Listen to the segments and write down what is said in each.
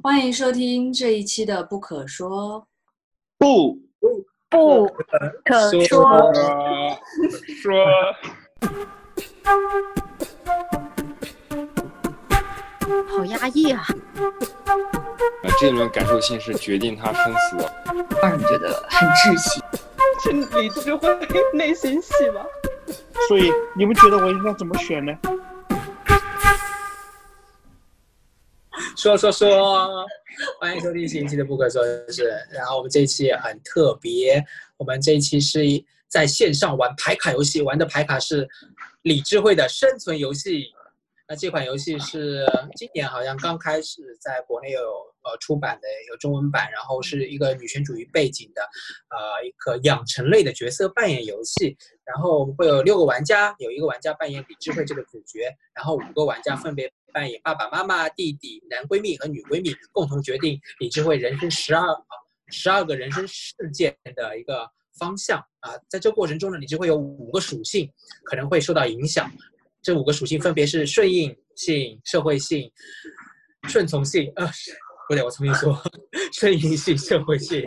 欢迎收听这一期的《不可说》。不不可说，说好压抑啊！啊，这轮感受性是决定他生死的。让人觉得很窒息。是理智会内心戏吧？所以你们觉得我应该怎么选呢？说说说，欢迎收听新一期的《不可说的事》。然后我们这一期也很特别，我们这一期是在线上玩牌卡游戏，玩的牌卡是理智慧的生存游戏。那这款游戏是今年好像刚开始在国内有呃出版的，有中文版，然后是一个女权主义背景的，呃一个养成类的角色扮演游戏。然后我们会有六个玩家，有一个玩家扮演李智慧这个主角，然后五个玩家分别扮演爸爸妈妈、弟弟、男闺蜜和女闺蜜，共同决定李智慧人生十二啊十二个人生事件的一个方向啊。在这过程中呢，李智慧有五个属性可能会受到影响，这五个属性分别是顺应性、社会性、顺从性，呃，不对，我重新说，顺应性、社会性，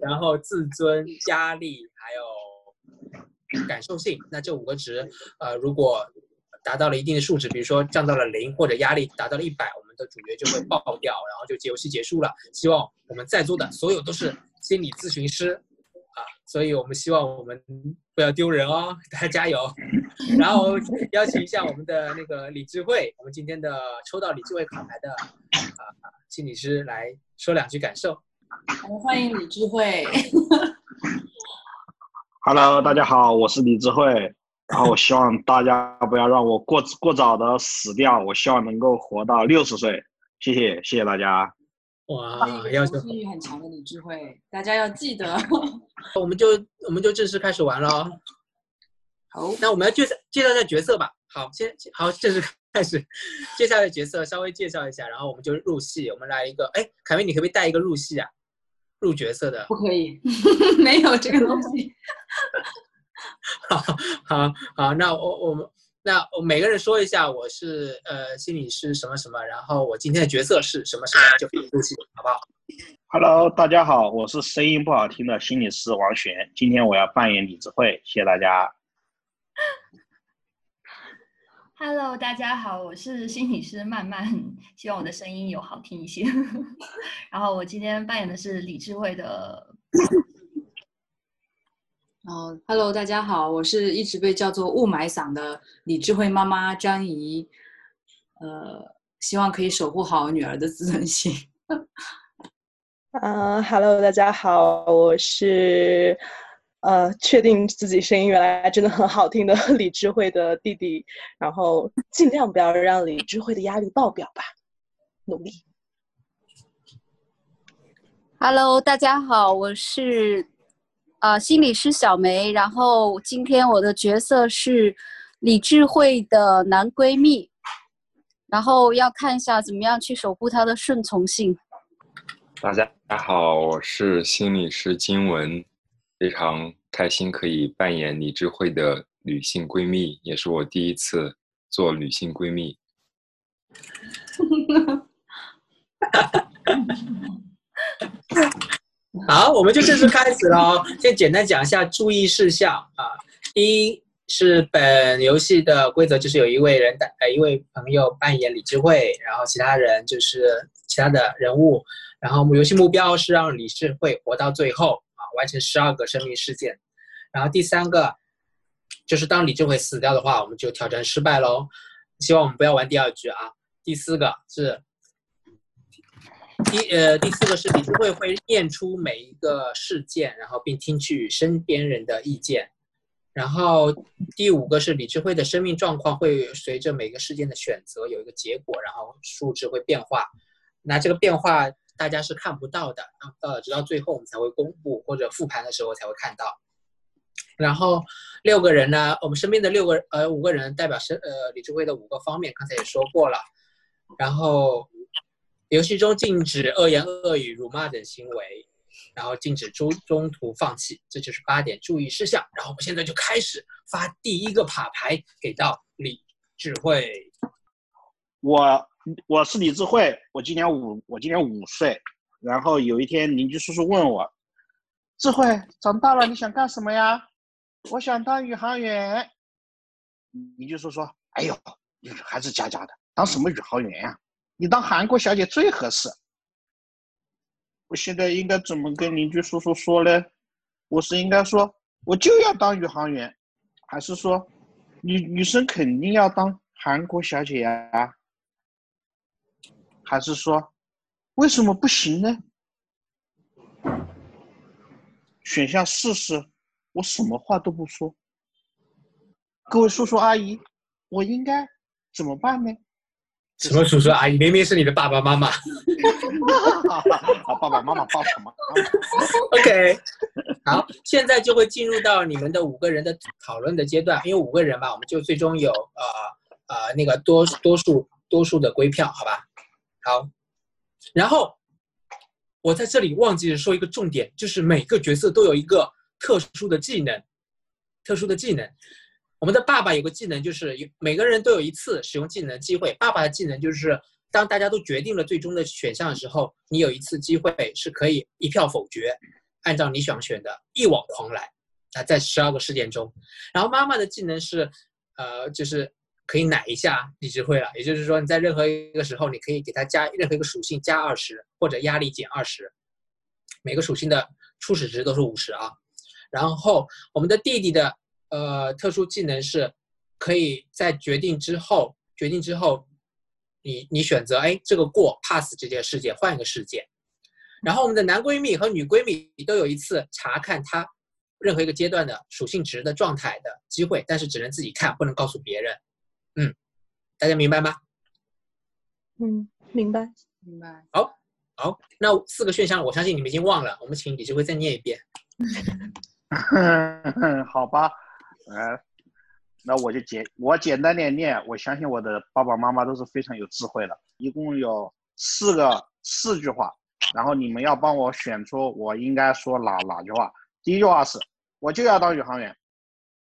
然后自尊、压力，还有感受性。那这五个值，呃，如果达到了一定的数值，比如说降到了零或者压力达到了一百，我们的主角就会爆掉，然后就游戏结束了。希望我们在座的所有都是心理咨询师啊，所以我们希望我们不要丢人哦，大家加油。然后邀请一下我们的那个李智慧，我们今天的抽到李智慧卡牌的啊、心理师来说两句感受。我们欢迎李智慧。Hello，大家好，我是李智慧。然后我希望大家不要让我过过早的死掉，我希望能够活到六十岁。谢谢，谢谢大家。哇要求很强的李智慧，大家要记得。我们就我们就正式开始玩了哦。好，那我们要介绍介绍一下角色吧。好，先好正式 开始介绍一下角色，稍微介绍一下，然后我们就入戏。我们来一个，哎，凯威，你可不可以带一个入戏啊？入角色的。不可以，没有这个东西。好好好，那我我们那我每个人说一下，我是呃心理师什么什么，然后我今天的角色是什么什么，就可以入戏，好不好？Hello，大家好，我是声音不好听的心理师王璇。今天我要扮演李智慧，谢谢大家。Hello，大家好，我是心理师曼曼，希望我的声音有好听一些。然后我今天扮演的是李智慧的，哦，Hello，大家好，我是一直被叫做雾霾嗓的李智慧妈妈张怡，呃，希望可以守护好女儿的自尊心。嗯、h e l l o 大家好，我是呃，确定自己声音原来真的很好听的李智慧的弟弟，然后尽量不要让李智慧的压力爆表吧，努力。Hello，大家好，我是呃心理师小梅，然后今天我的角色是李智慧的男闺蜜，然后要看一下怎么样去守护她的顺从性。大家好，我是心理师金文，非常开心可以扮演李智慧的女性闺蜜，也是我第一次做女性闺蜜。好，我们就正式开始喽。先简单讲一下注意事项啊。一是本游戏的规则，就是有一位人呃一位朋友扮演李智慧，然后其他人就是其他的人物。然后游戏目标是让李智慧活到最后啊，完成十二个生命事件。然后第三个就是当李智慧死掉的话，我们就挑战失败喽。希望我们不要玩第二局啊。第四个是第呃第四个是李智慧会念出每一个事件，然后并听取身边人的意见。然后第五个是李智慧的生命状况会随着每个事件的选择有一个结果，然后数值会变化。那这个变化大家是看不到的，呃，直到最后我们才会公布或者复盘的时候才会看到。然后六个人呢，我们身边的六个呃五个人代表是呃李智慧的五个方面，刚才也说过了。然后游戏中禁止恶言恶语、辱骂等行为，然后禁止中中途放弃，这就是八点注意事项。然后我们现在就开始发第一个卡牌给到李智慧。我我是李智慧，我今年五，我今年五岁。然后有一天，邻居叔叔问我：“智慧，长大了你想干什么呀？”我想当宇航员。邻居叔叔说：“哎呦，你还是家家的，当什么宇航员呀？你当韩国小姐最合适。”我现在应该怎么跟邻居叔叔说呢？我是应该说我就要当宇航员，还是说女女生肯定要当韩国小姐呀？还是说为什么不行呢？选项四是，我什么话都不说。各位叔叔阿姨，我应该怎么办呢？什么叔叔阿姨？明明是你的爸爸妈妈。好 爸爸妈妈抱什么？OK，好，现在就会进入到你们的五个人的讨论的阶段，因为五个人嘛，我们就最终有呃呃那个多多数多数的归票，好吧？好，然后我在这里忘记了说一个重点，就是每个角色都有一个特殊的技能，特殊的技能。我们的爸爸有个技能，就是每个人都有一次使用技能的机会。爸爸的技能就是，当大家都决定了最终的选项的时候，你有一次机会是可以一票否决，按照你想选的一网狂来。啊，在十二个事件中，然后妈妈的技能是，呃，就是可以奶一下你就会了。也就是说，你在任何一个时候，你可以给他加任何一个属性加二十，或者压力减二十，每个属性的初始值都是五十啊。然后我们的弟弟的。呃，特殊技能是，可以在决定之后，决定之后，你你选择哎这个过 pass 这件事件，换一个事件。然后我们的男闺蜜和女闺蜜都有一次查看他任何一个阶段的属性值的状态的机会，但是只能自己看，不能告诉别人。嗯，大家明白吗？嗯，明白，明白。好，好，那四个选项我相信你们已经忘了，我们请李志辉再念一遍。好吧。哎，那我就简我简单点念，我相信我的爸爸妈妈都是非常有智慧的。一共有四个四句话，然后你们要帮我选出我应该说哪哪句话。第一句话是我就要当宇航员，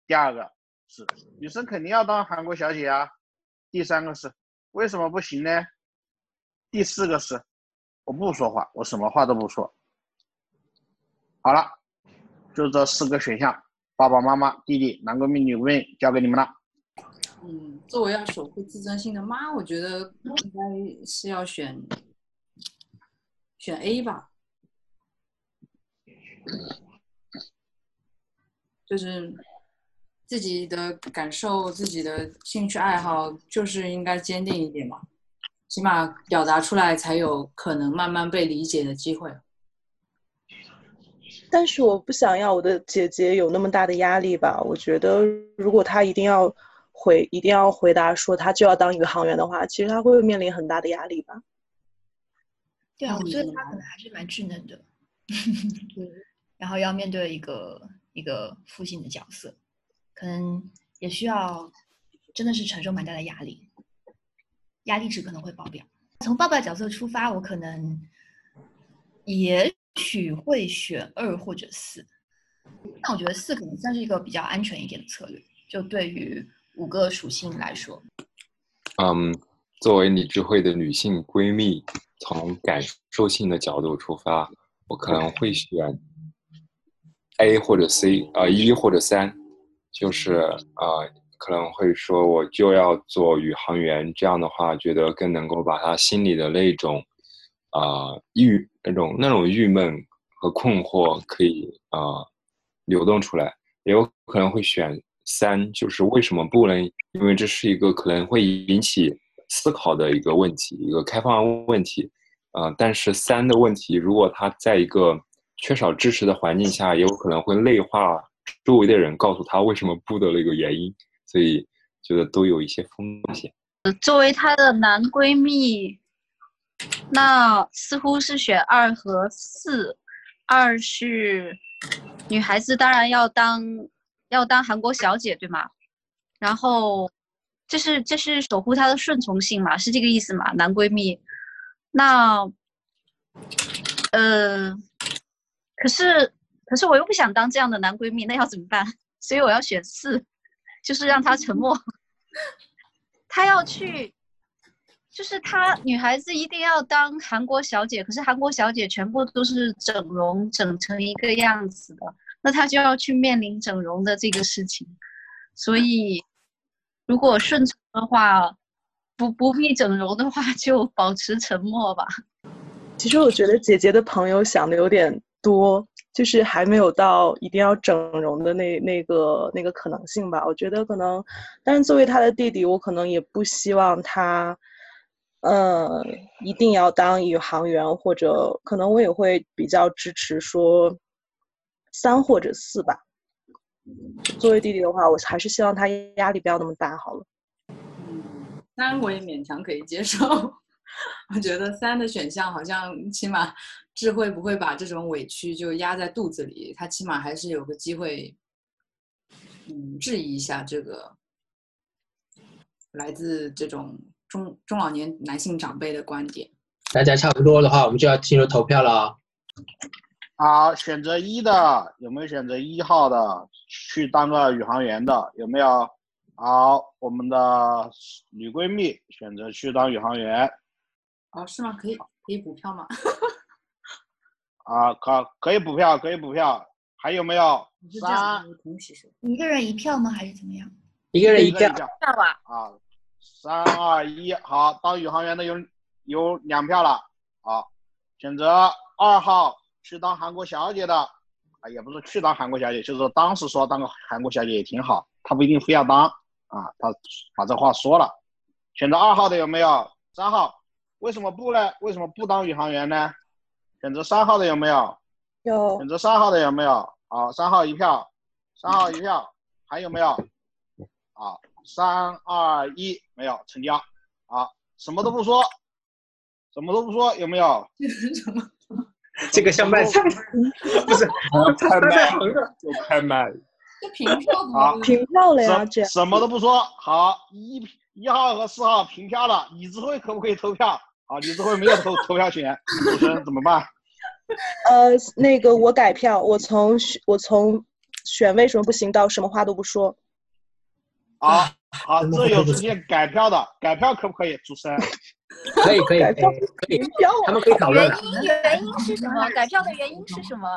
第二个是女生肯定要当韩国小姐啊，第三个是为什么不行呢？第四个是我不说话，我什么话都不说。好了，就这四个选项。爸爸妈妈、弟弟、男闺蜜、女闺蜜，交给你们了。嗯，作为要守护自尊心的妈，我觉得应该是要选选 A 吧，就是自己的感受、自己的兴趣爱好，就是应该坚定一点嘛，起码表达出来才有可能慢慢被理解的机会。但是我不想要我的姐姐有那么大的压力吧？我觉得如果她一定要回，一定要回答说她就要当宇航员的话，其实她会面临很大的压力吧？对啊，我觉得她可能还是蛮稚嫩的，然后要面对一个一个父亲的角色，可能也需要真的是承受蛮大的压力，压力值可能会爆表。从爸爸角色出发，我可能也。许会选二或者四，那我觉得四可能算是一个比较安全一点的策略。就对于五个属性来说，嗯，作为理智慧的女性闺蜜，从感受性的角度出发，我可能会选 A 或者 C，呃，一或者三，就是呃，可能会说我就要做宇航员，这样的话，觉得更能够把她心里的那种。啊，郁那种那种郁闷和困惑可以啊流动出来，也有可能会选三，就是为什么不能？因为这是一个可能会引起思考的一个问题，一个开放问题。啊，但是三的问题，如果他在一个缺少支持的环境下，也有可能会内化周围的人告诉他为什么不的那个原因，所以觉得都有一些风险。作为她的男闺蜜。那似乎是选二和四，二是女孩子当然要当要当韩国小姐，对吗？然后这是这是守护她的顺从性嘛，是这个意思嘛？男闺蜜，那呃，可是可是我又不想当这样的男闺蜜，那要怎么办？所以我要选四，就是让他沉默，他要去。就是她女孩子一定要当韩国小姐，可是韩国小姐全部都是整容整成一个样子的，那她就要去面临整容的这个事情。所以，如果顺从的话，不不必整容的话，就保持沉默吧。其实我觉得姐姐的朋友想的有点多，就是还没有到一定要整容的那那个那个可能性吧。我觉得可能，但是作为她的弟弟，我可能也不希望他，呃，一定要当宇航员，或者可能我也会比较支持说三或者四吧。作为弟弟的话，我还是希望他压力不要那么大好了。嗯，三我也勉强可以接受。我觉得三的选项好像起码智慧不会把这种委屈就压在肚子里，他起码还是有个机会，嗯，质疑一下这个来自这种中中老年男性长辈的观点。大家差不多的话，我们就要进入投票了啊。好，选择一的有没有选择一号的去当个宇航员的？有没有？好，我们的女闺蜜选择去当宇航员。哦，是吗？可以可以补票吗？啊，可可以补票，可以补票。还有没有？是这样，同时说。一个人一票吗？还是怎么样？一个人一票。票吧。啊，三二一，好，当宇航员的有有两票了。好，选择二号去当韩国小姐的，啊，也不是去当韩国小姐，就是说当时说当个韩国小姐也挺好，她不一定非要当啊，她把这话说了。选择二号的有没有？三号。为什么不呢？为什么不当宇航员呢？选择三号的有没有？有。选择三号的有没有？好，三号一票，三号一票，还有没有？好，三二一，没有成交。好，什么都不说，什么都不说，有没有？什么？这个像卖菜，不是开麦，就开麦。这平票好，平票了呀，这什么都不说。好，一一号和四号平票了，李智慧可不可以投票？啊，李智慧没有投投票权，主持人怎么办？呃，那个我改票，我从我从选为什么不行到什么话都不说。好，好，这有直接改票的，改票可不可以？主持人可以可以改票可以，票他们可以讨论。原因原因是什么？改票的原因是什么？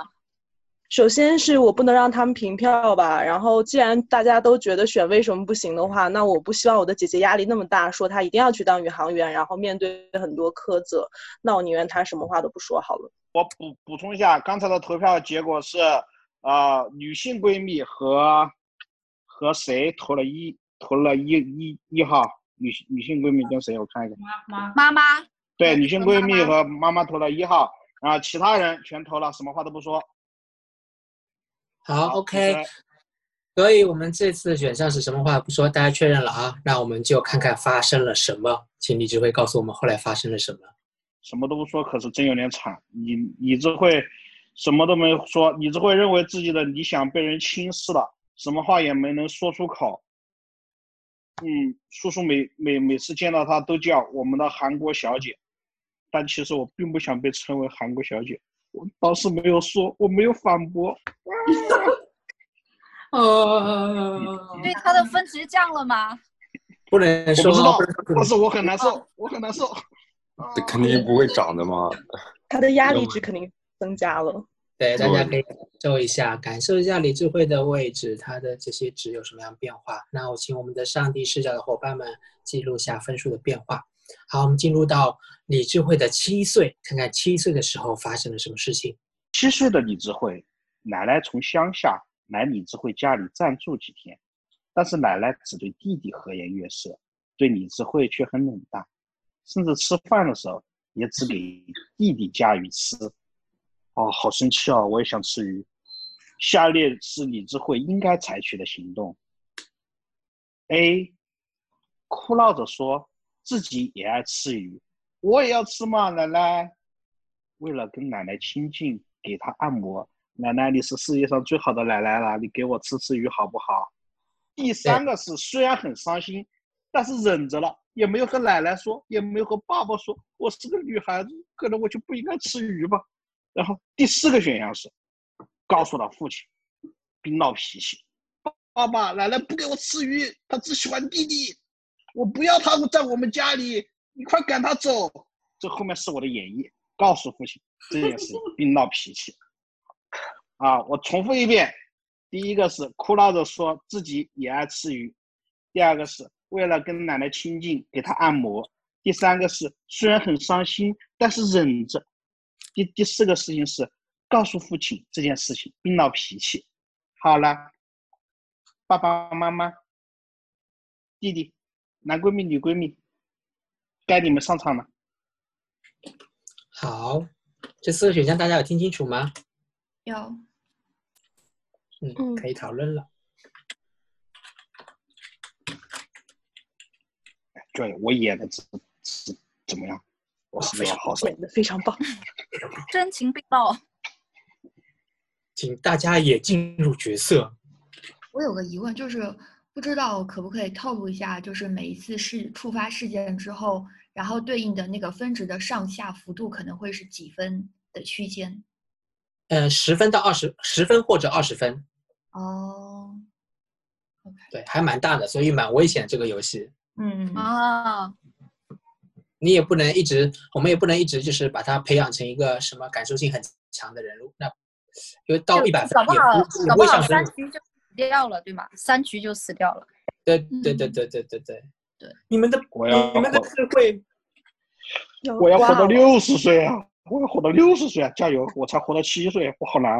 首先是我不能让他们平票吧，然后既然大家都觉得选为什么不行的话，那我不希望我的姐姐压力那么大，说她一定要去当宇航员，然后面对很多苛责，那我宁愿她什么话都不说好了。我补补充一下，刚才的投票结果是，呃，女性闺蜜和和谁投了一投了一一一号，女女性闺蜜跟谁？我看一下。妈妈妈妈。对，女性闺蜜和妈妈投了一号，然后其他人全投了什么话都不说。好，OK，所以我们这次的选项是什么话不说，大家确认了啊？那我们就看看发生了什么，请李智慧告诉我们后来发生了什么。什么都不说，可是真有点惨。李李智慧什么都没说，李智慧认为自己的理想被人轻视了，什么话也没能说出口。嗯，叔叔每每每次见到他都叫我们的韩国小姐，但其实我并不想被称为韩国小姐。我当时没有说，我没有反驳。哦，对他的分值降了吗？不能说，我不知道，但是我很难受，我很难受。这肯定不会涨的嘛。他的压力值肯定增加了。对，大家可以感受一下，感受一下李智慧的位置，它的这些值有什么样变化？那我请我们的上帝视角的伙伴们记录下分数的变化。好，我们进入到李智慧的七岁，看看七岁的时候发生了什么事情。七岁的李智慧，奶奶从乡下来李智慧家里暂住几天，但是奶奶只对弟弟和颜悦色，对李智慧却很冷淡，甚至吃饭的时候也只给弟弟夹鱼吃。哦，好生气啊！我也想吃鱼。下列是李智慧应该采取的行动：A. 哭闹着说。自己也爱吃鱼，我也要吃嘛，奶奶。为了跟奶奶亲近，给她按摩。奶奶，你是世界上最好的奶奶了，你给我吃吃鱼好不好？第三个是虽然很伤心，但是忍着了，也没有和奶奶说，也没有和爸爸说，我是个女孩子，可能我就不应该吃鱼吧。然后第四个选项是告诉了父亲，并闹脾气。爸爸，奶奶不给我吃鱼，他只喜欢弟弟。我不要他们在我们家里，你快赶他走。这后面是我的演绎，告诉父亲 这件事情，并闹脾气。啊，我重复一遍，第一个是哭闹着说自己也爱吃鱼，第二个是为了跟奶奶亲近给她按摩，第三个是虽然很伤心，但是忍着。第第四个事情是告诉父亲这件事情，并闹脾气。好了，爸爸妈妈、弟弟、男闺蜜、女闺蜜，该你们上场了。好，这四个选项大家有听清楚吗？有，嗯，可以讨论了。对，我演的怎怎怎么样？我是非常好，演的非常棒，真情并茂。请大家也进入角色。我有个疑问，就是不知道可不可以透露一下，就是每一次事触发事件之后，然后对应的那个分值的上下幅度可能会是几分的区间？呃，十分到二十，十分或者二十分。哦，OK，对，还蛮大的，所以蛮危险这个游戏。嗯啊，你也不能一直，我们也不能一直就是把他培养成一个什么感受性很强的人物。那因为到一百分搞不也好搞不好不会上升。三局就死掉了，对吗？三局就死掉了。对对对对对对对对，你们的我要你们的智慧，我要活到六十岁啊！我要活到六十岁啊！加油！我才活到七岁，我好难。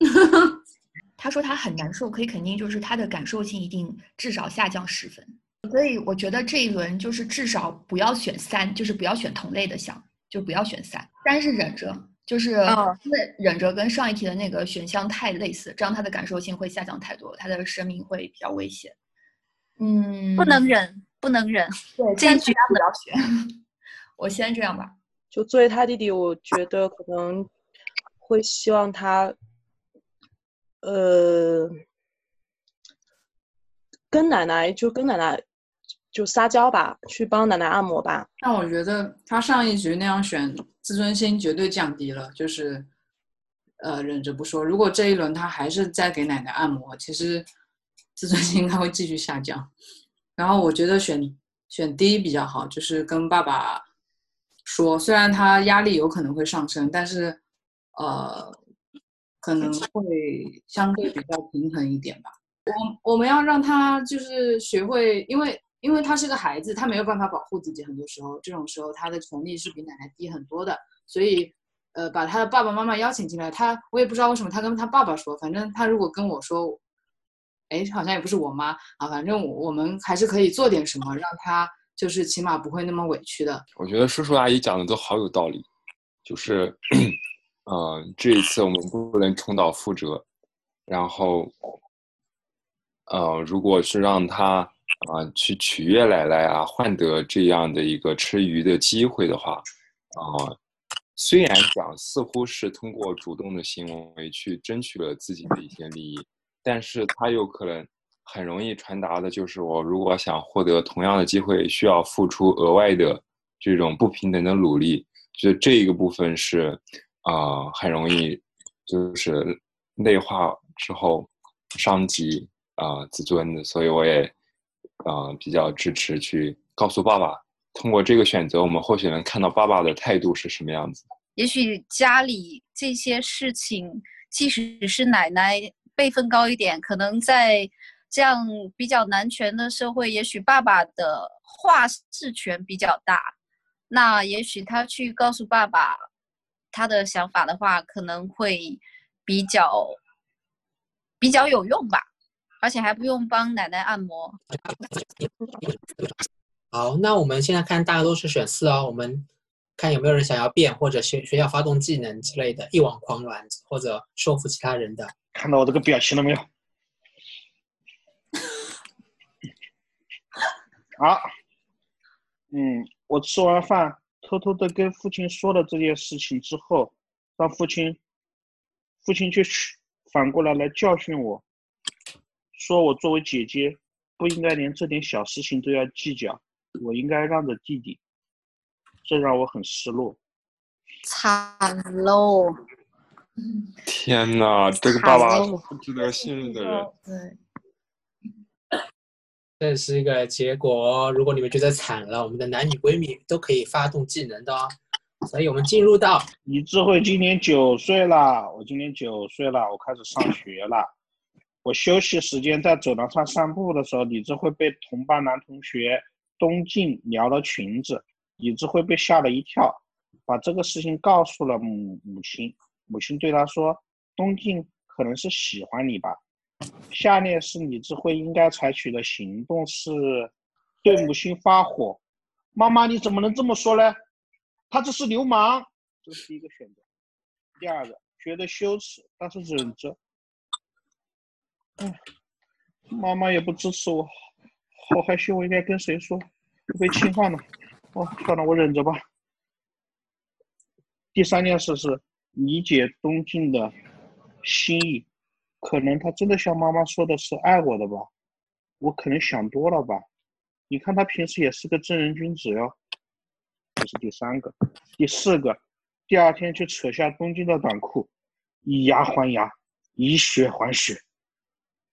他说他很难受，可以肯定就是他的感受性一定至少下降十分。所以我觉得这一轮就是至少不要选三，就是不要选同类的项，就不要选三。三是忍着，就是哦因为忍着跟上一题的那个选项太类似，这样他的感受性会下降太多，他的生命会比较危险。嗯，不能忍，不能忍。对，这一局暂时大家不要选。我先这样吧。就作为他弟弟，我觉得可能会希望他，呃，跟奶奶就跟奶奶就撒娇吧，去帮奶奶按摩吧。但我觉得他上一局那样选，自尊心绝对降低了，就是呃忍着不说。如果这一轮他还是在给奶奶按摩，其实自尊心应该会继续下降。然后我觉得选选 D 比较好，就是跟爸爸说，虽然他压力有可能会上升，但是呃可能会相对比较平衡一点吧。我我们要让他就是学会，因为因为他是个孩子，他没有办法保护自己，很多时候这种时候他的权利是比奶奶低很多的，所以呃把他的爸爸妈妈邀请进来，他我也不知道为什么他跟他爸爸说，反正他如果跟我说，哎好像也不是我妈啊，反正我们还是可以做点什么，让他就是起码不会那么委屈的。我觉得叔叔阿姨讲的都好有道理，就是，呃，这一次我们不能重蹈覆辙，然后，呃，如果是让他啊、去取悦奶奶啊，换得这样的一个吃鱼的机会的话，啊、虽然讲似乎是通过主动的行为去争取了自己的一些利益，但是他有可能很容易传达的就是我如果想获得同样的机会，需要付出额外的这种不平等的努力，就这一个部分是啊、很容易就是内化之后伤及啊、自尊的，所以我也嗯、比较支持去告诉爸爸，通过这个选择，我们或许能看到爸爸的态度是什么样子。也许家里这些事情，即使是奶奶辈分高一点，可能在这样比较男权的社会，也许爸爸的话事权比较大。那也许他去告诉爸爸他的想法的话，可能会比较比较有用吧，而且还不用帮奶奶按摩。好，那我们现在看大家都是选四哦，我们看有没有人想要变或者学学校发动技能之类的，一网狂澜或者说服其他人的。看到我这个表情了没有？好，嗯，我吃完饭，偷偷的跟父亲说了这件事情之后，让父亲，父亲却去反过来来教训我，说我作为姐姐不应该连这点小事情都要计较，我应该让着弟弟，这让我很失落。惨喽！天哪，这个爸爸不值得信任的人。对，这是一个结果。如果你们觉得惨了，我们的男女闺蜜都可以发动技能的哦。所以我们进入到你智慧今年九岁了，我今年九岁了，我开始上学了。我休息时间在走廊上散步的时候，李智慧被同班男同学东进撩了裙子，李智慧被吓了一跳，把这个事情告诉了母母亲。母亲对他说：“东进可能是喜欢你吧。”下列是李智慧应该采取的行动：是对母亲发火。妈妈，你怎么能这么说呢？他这是流氓，这是第一个选择。第二个，觉得羞耻，但是忍着。哎，妈妈也不支持我，好害羞，我应该跟谁说？被侵犯了。哦，算了，我忍着吧。第三件事是理解东晋的心意，可能他真的像妈妈说的是爱我的吧？我可能想多了吧？你看他平时也是个正人君子哟。这是第三个，第四个，第二天去扯下东京的短裤，以牙还牙，以血还血，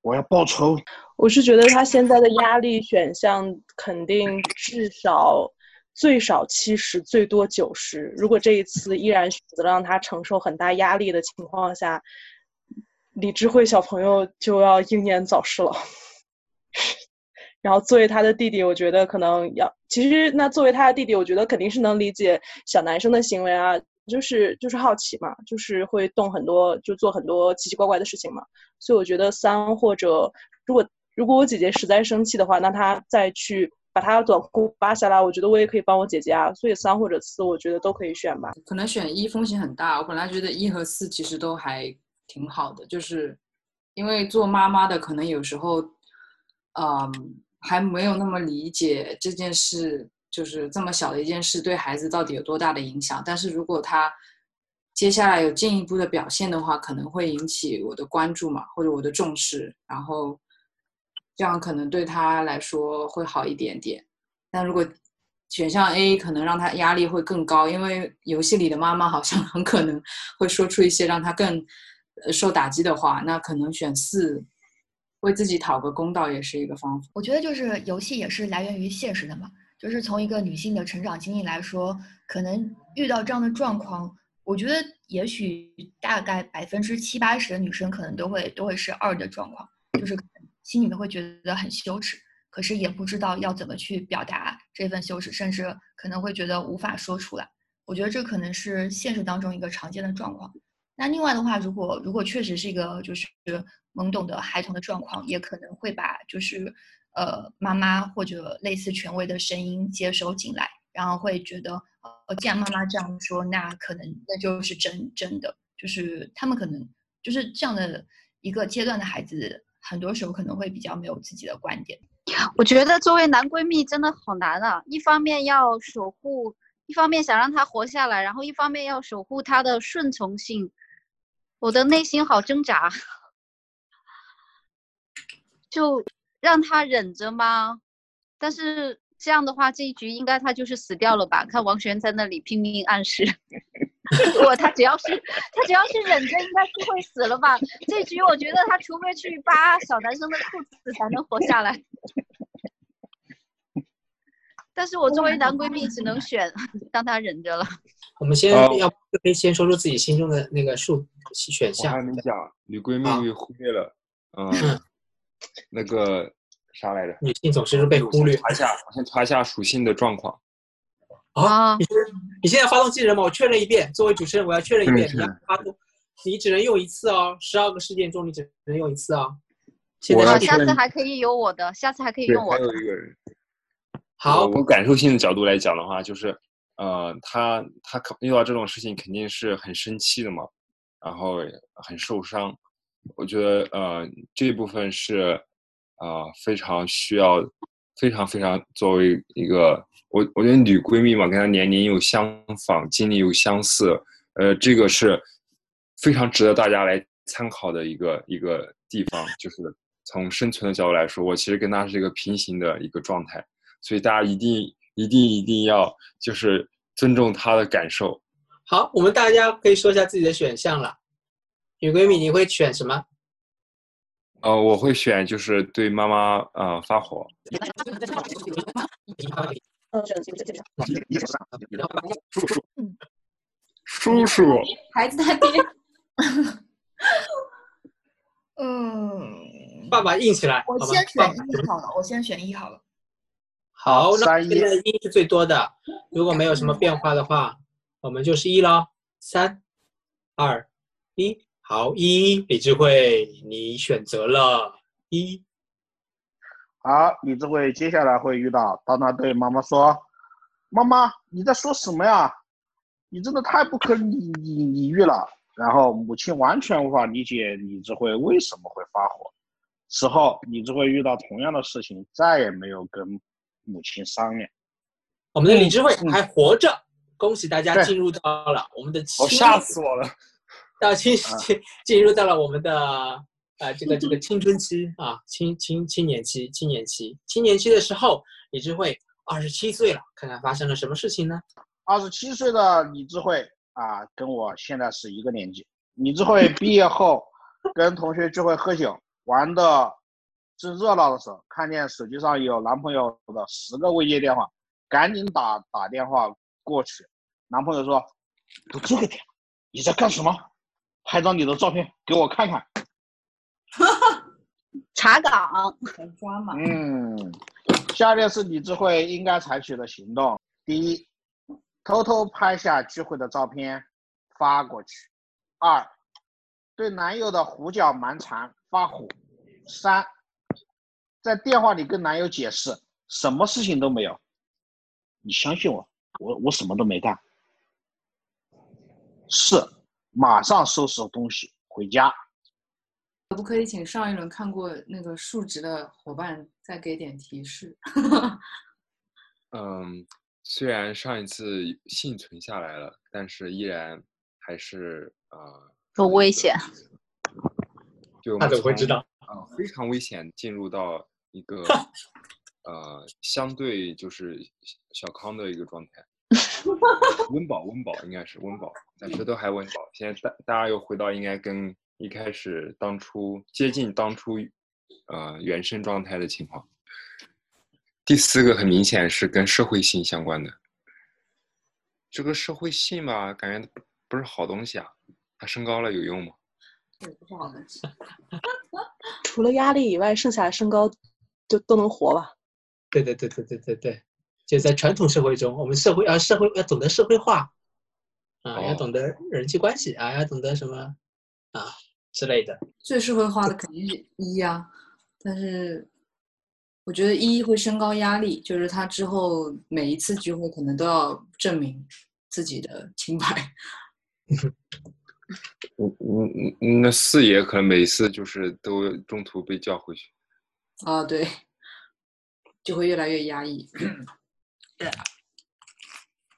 我要报仇。我是觉得他现在的压力选项肯定至少最少七十，最多九十。如果这一次依然选择让他承受很大压力的情况下，李智慧小朋友就要英年早逝了。然后作为他的弟弟，我觉得可能要，其实那作为他的弟弟，我觉得肯定是能理解小男生的行为啊，就是就是好奇嘛，就是会动很多，就做很多奇奇怪怪的事情嘛。所以我觉得三或者如果如果我姐姐实在生气的话，那她再去把她短裤扒下来，我觉得我也可以帮我姐姐啊。所以三或者四，我觉得都可以选吧。可能选一风险很大，我本来觉得一和四其实都还挺好的，就是因为做妈妈的可能有时候，嗯。还没有那么理解这件事，就是这么小的一件事对孩子到底有多大的影响。但是如果他接下来有进一步的表现的话，可能会引起我的关注嘛，或者我的重视，然后这样可能对他来说会好一点点。但如果选项 A 可能让他压力会更高，因为游戏里的妈妈好像很可能会说出一些让他更受打击的话，那可能选四。为自己讨个公道也是一个方法。我觉得就是游戏也是来源于现实的嘛，就是从一个女性的成长经历来说，可能遇到这样的状况，我觉得也许大概百分之七八十的女生可能都会都会是二的状况，就是心里面会觉得很羞耻，可是也不知道要怎么去表达这份羞耻，甚至可能会觉得无法说出来。我觉得这可能是现实当中一个常见的状况。那另外的话，如果如果确实是一个就是懵懂的孩童的状况，也可能会把就是呃妈妈或者类似权威的声音接收进来，然后会觉得呃既然妈妈这样说，那可能那就是真真的，就是他们可能就是这样的一个阶段的孩子，很多时候可能会比较没有自己的观点。我觉得作为男闺蜜真的好难啊，一方面要守护，一方面想让他活下来，然后一方面要守护他的顺从性。我的内心好挣扎，就让他忍着吗？但是这样的话，这一局应该他就是死掉了吧？看王璇在那里拼命暗示，如果他只要是他只要是忍着，应该是会死了吧？这局我觉得他除非去扒小男生的裤子才能活下来。但是我作为男闺蜜，只能选让他忍着了。我们先要可以先说出自己心中的那个数选项。我还没讲，女闺蜜被忽略了。嗯，那个啥来着？女性总是被忽略。查一下，我先查一下属性的状况。啊，你你现在发动技能吗？我确认一遍。作为主持人，我要确认一遍。你要发动，你只能用一次哦。十二个事件中，你只能用一次哦。我下次还可以有我的，下次还可以用我的。还有一个人。好，从感受性的角度来讲的话，就是，呃，他他遇到这种事情肯定是很生气的嘛，然后很受伤。我觉得，呃，这一部分是，啊，非常需要，非常非常作为一个，我我觉得女闺蜜嘛，跟她年龄又相仿，经历又相似，呃，这个是非常值得大家来参考的一个一个地方。就是从生存的角度来说，我其实跟她是一个平行的一个状态。所以大家一定一定一定要就是尊重他的感受。好，我们大家可以说一下自己的选项了。女闺蜜，你会选什么？呃，我会选就是对妈妈呃发火。叔叔，叔叔，孩子他爹。嗯，爸爸硬起来。我先选一好了，我先选一好了。好，那三一现在一是最多的，如果没有什么变化的话，我们就是一喽。三、二、一，好，一，李智慧，你选择了一。好，李智慧接下来会遇到，当他对妈妈说：“妈妈，你在说什么呀？你真的太不可理理理喻了。”然后母亲完全无法理解李智慧为什么会发火。此后，李智慧遇到同样的事情，再也没有跟母亲商量。我们的李智慧还活着，恭喜大家进入到了我们的吓死我了。到青 进进入到了我们的呃这个这个青春期啊，青青青年期，青年期，青年期的时候，李智慧二十七岁了，看看发生了什么事情呢？二十七岁的李智慧啊，跟我现在是一个年纪。李智慧毕业后 跟同学聚会喝酒，玩的正热闹的时候，看见手机上有男朋友的十个未接电话，赶紧打打电话过去。男朋友说：“都这个点，你在干什么？拍张你的照片给我看看。查岗，很抓嘛”。嗯，下列是李智慧应该采取的行动：第一，偷偷拍下聚会的照片发过去；二，对男友的胡搅蛮缠发火；三，在电话里跟男友解释什么事情都没有，你相信我，我我什么都没干；四，马上收拾东西回家。可不可以请上一轮看过那个数值的伙伴再给点提示？嗯，虽然上一次幸存下来了，但是依然还是啊很危险。就，他怎么会知道？呃，非常危险，进入到一个 呃相对就是小康的一个状态，温饱温饱应该是温饱，暂时都还温饱。现在大大家又回到应该跟一开始当初接近当初呃原生状态的情况。第四个很明显是跟社会性相关的，这个社会性吧，感觉不不是好东西啊。它升高了有用吗？对，不是好东西。除了压力以外，剩下的身高就都能活吧？对对对对对对对，就在传统社会中，我们社会要社会要懂得社会化，啊，要哦懂得人际关系啊，要懂得什么啊之类的。最社会化的肯定是一呀、但是我觉得一会升高压力，就是他之后每一次聚会可能都要证明自己的清白。嗯嗯嗯，那四爷可能每次就是都中途被叫回去。啊，对，就会越来越压抑。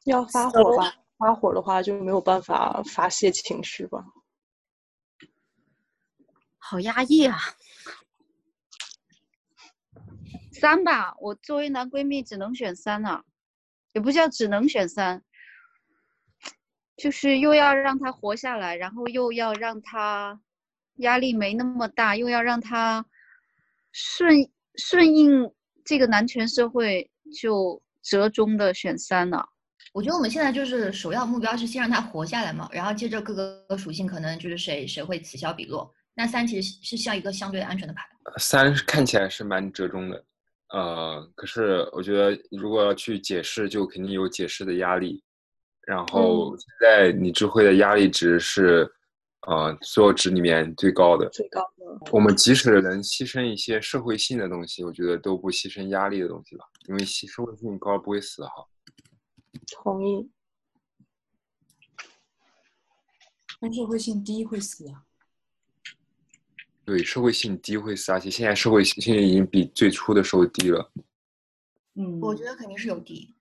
要发火吧？发火的话就没有办法发泄情绪吧？好压抑啊！三吧，我作为男闺蜜只能选三了、也不叫只能选三，就是又要让他活下来，然后又要让他压力没那么大，又要让他顺顺应这个男权社会，就折中的选三呢。我觉得我们现在就是首要目标是先让他活下来嘛，然后接着各个属性可能就是谁谁会此消彼落。那三其实是像一个相对安全的牌。三看起来是蛮折中的，呃，可是我觉得如果要去解释，就肯定有解释的压力。然后现在你智慧的压力值是，呃，所有值里面最高的。最高的我们即使能牺牲一些社会性的东西，我觉得都不牺牲压力的东西吧，因为牺社会性高不会死哈。同意。但社会性低会死啊。对，社会性低会死，而且现在社会性现在已经比最初的时候低了。嗯，我觉得肯定是有低，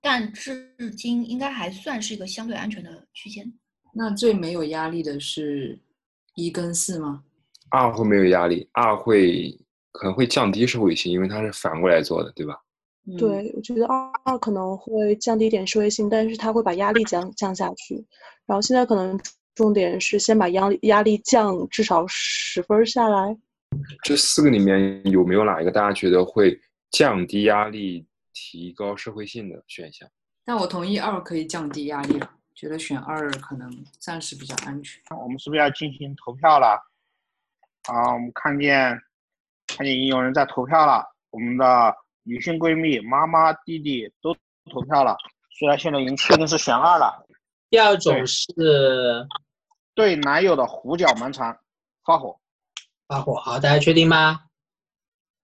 但至今应该还算是一个相对安全的区间。那最没有压力的是一跟四吗？二会没有压力，二会可能会降低社会性，因为它是反过来做的，对吧？嗯，对，我觉得二二可能会降低一点社会性，但是它会把压力降降下去。然后现在可能重点是先把压力压力降至少十分儿下来。这四个里面有没有哪一个大家觉得会降低压力、提高社会性的选项？那我同意二可以降低压力了，觉得选二可能暂时比较安全。我们是不是要进行投票了？啊，我们看见看见已经有人在投票了，我们的女性闺蜜、妈妈、弟弟都投票了。虽然现在已经确定是选二了，第二种是对男友的胡搅蛮缠发火，发火。好，大家确定吗？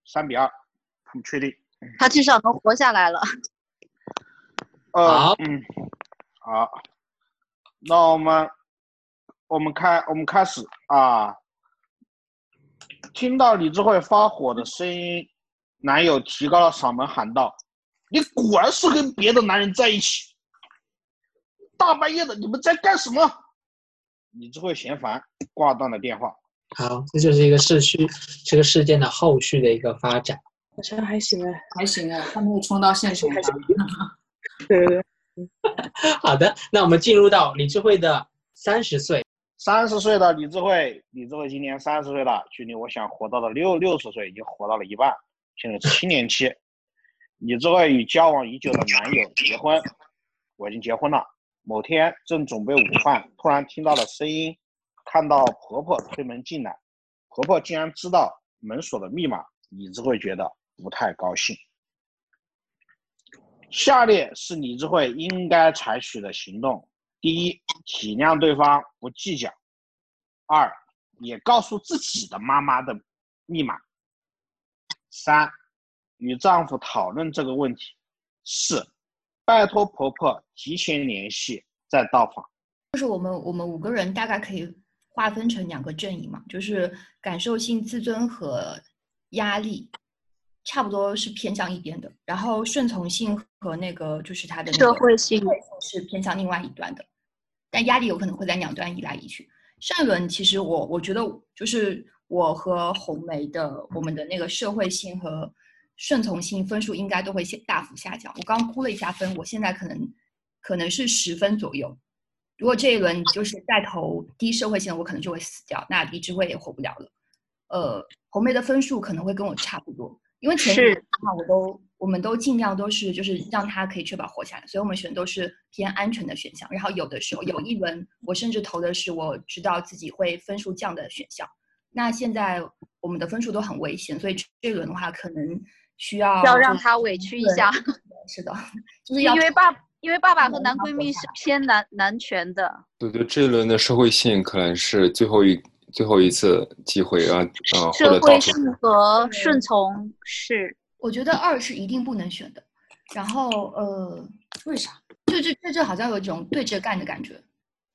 三比二，他们确定。他至少能活下来了。呃好，嗯，好，那我们我们开我们开始啊。听到李智慧发火的声音，男友提高了嗓门喊道：“你果然是跟别的男人在一起！大半夜的，你们在干什么？”李智慧嫌烦，挂断了电话。好，这就是一个事区这个事件的后续的一个发展。好像还行啊，还行啊，他没有冲到现场还行 来。对对对，好的，那我们进入到李智慧的三十岁。三十岁的李智慧，李智慧今年三十岁了，距离我想活到的六六十岁已经活到了一半，现在是青年期。李智慧与交往已久的男友结婚，我已经结婚了。某天正准备午饭，突然听到了声音，看到婆婆推门进来，婆婆竟然知道门锁的密码，李智慧觉得不太高兴。下列是李智慧应该采取的行动：第一，体谅对方，不计较；二，也告诉自己的妈妈的密码；三，与丈夫讨论这个问题；四，拜托婆婆提前联系再到访。就是我们我们五个人大概可以划分成两个阵营嘛，就是感受性自尊和压力，差不多是偏向一边的，然后顺从性和那个就是他的那社个会性社会性是偏向另外一端的，但压力有可能会在两端移来移去。上一轮其实我我觉得就是我和红梅的我们的那个社会性和顺从性分数应该都会下大幅下降。我刚估了一下分，我现在可能可能是十分左右。如果这一轮就是再投低社会性的，我可能就会死掉，那李智慧也活不了了。呃，红梅的分数可能会跟我差不多，因为前几是轮的话我都我们都尽量都是就是让他可以确保活下来，所以我们选都是偏安全的选项。然后有的时候有一轮我甚至投的是我知道自己会分数降的选项。那现在我们的分数都很危险，所以这一轮的话可能需要要让他委屈一下，是的，就是要因为爸因为爸爸和男闺蜜是偏男男权的。对对，这一轮的社会性可能是最后一最后一次机会，让呃社会性和顺从是我觉得二是一定不能选的。然后呃，为啥？就这这这好像有一种对着干的感觉。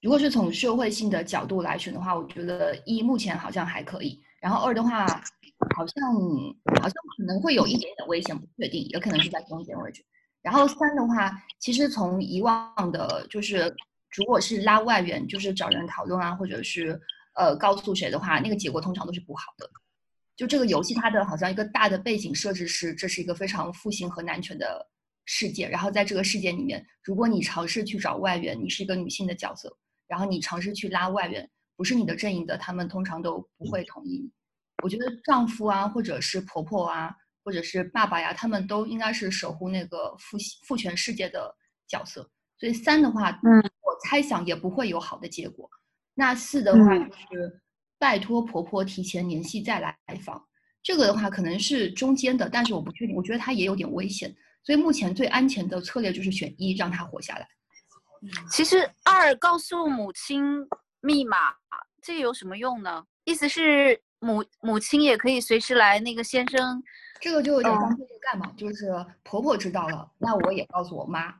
如果是从社会性的角度来选的话，我觉得一目前好像还可以，然后二的话好像好像可能会有一点点危险，不确定，也可能是在中间位置。然后三的话，其实从以往的，就是如果是拉外援，就是找人讨论啊，或者是呃告诉谁的话，那个结果通常都是不好的。就这个游戏，它的好像一个大的背景设置是，这是一个非常父性和男权的世界。然后在这个世界里面，如果你尝试去找外援，你是一个女性的角色，然后你尝试去拉外援，不是你的阵营的，他们通常都不会同意你。我觉得丈夫啊，或者是婆婆啊，或者是爸爸呀，他们都应该是守护那个父系父权世界的角色。所以三的话，嗯，我猜想也不会有好的结果。那四的话嗯就是拜托婆婆提前联系再来访，这个的话可能是中间的，但是我不确定，我觉得它也有点危险。所以目前最安全的策略就是选一，让他活下来。其实二告诉母亲密码，这个有什么用呢？意思是母母亲也可以随时来那个先生，这个就有点嗯像对着干嘛，就是婆婆知道了，那我也告诉我妈，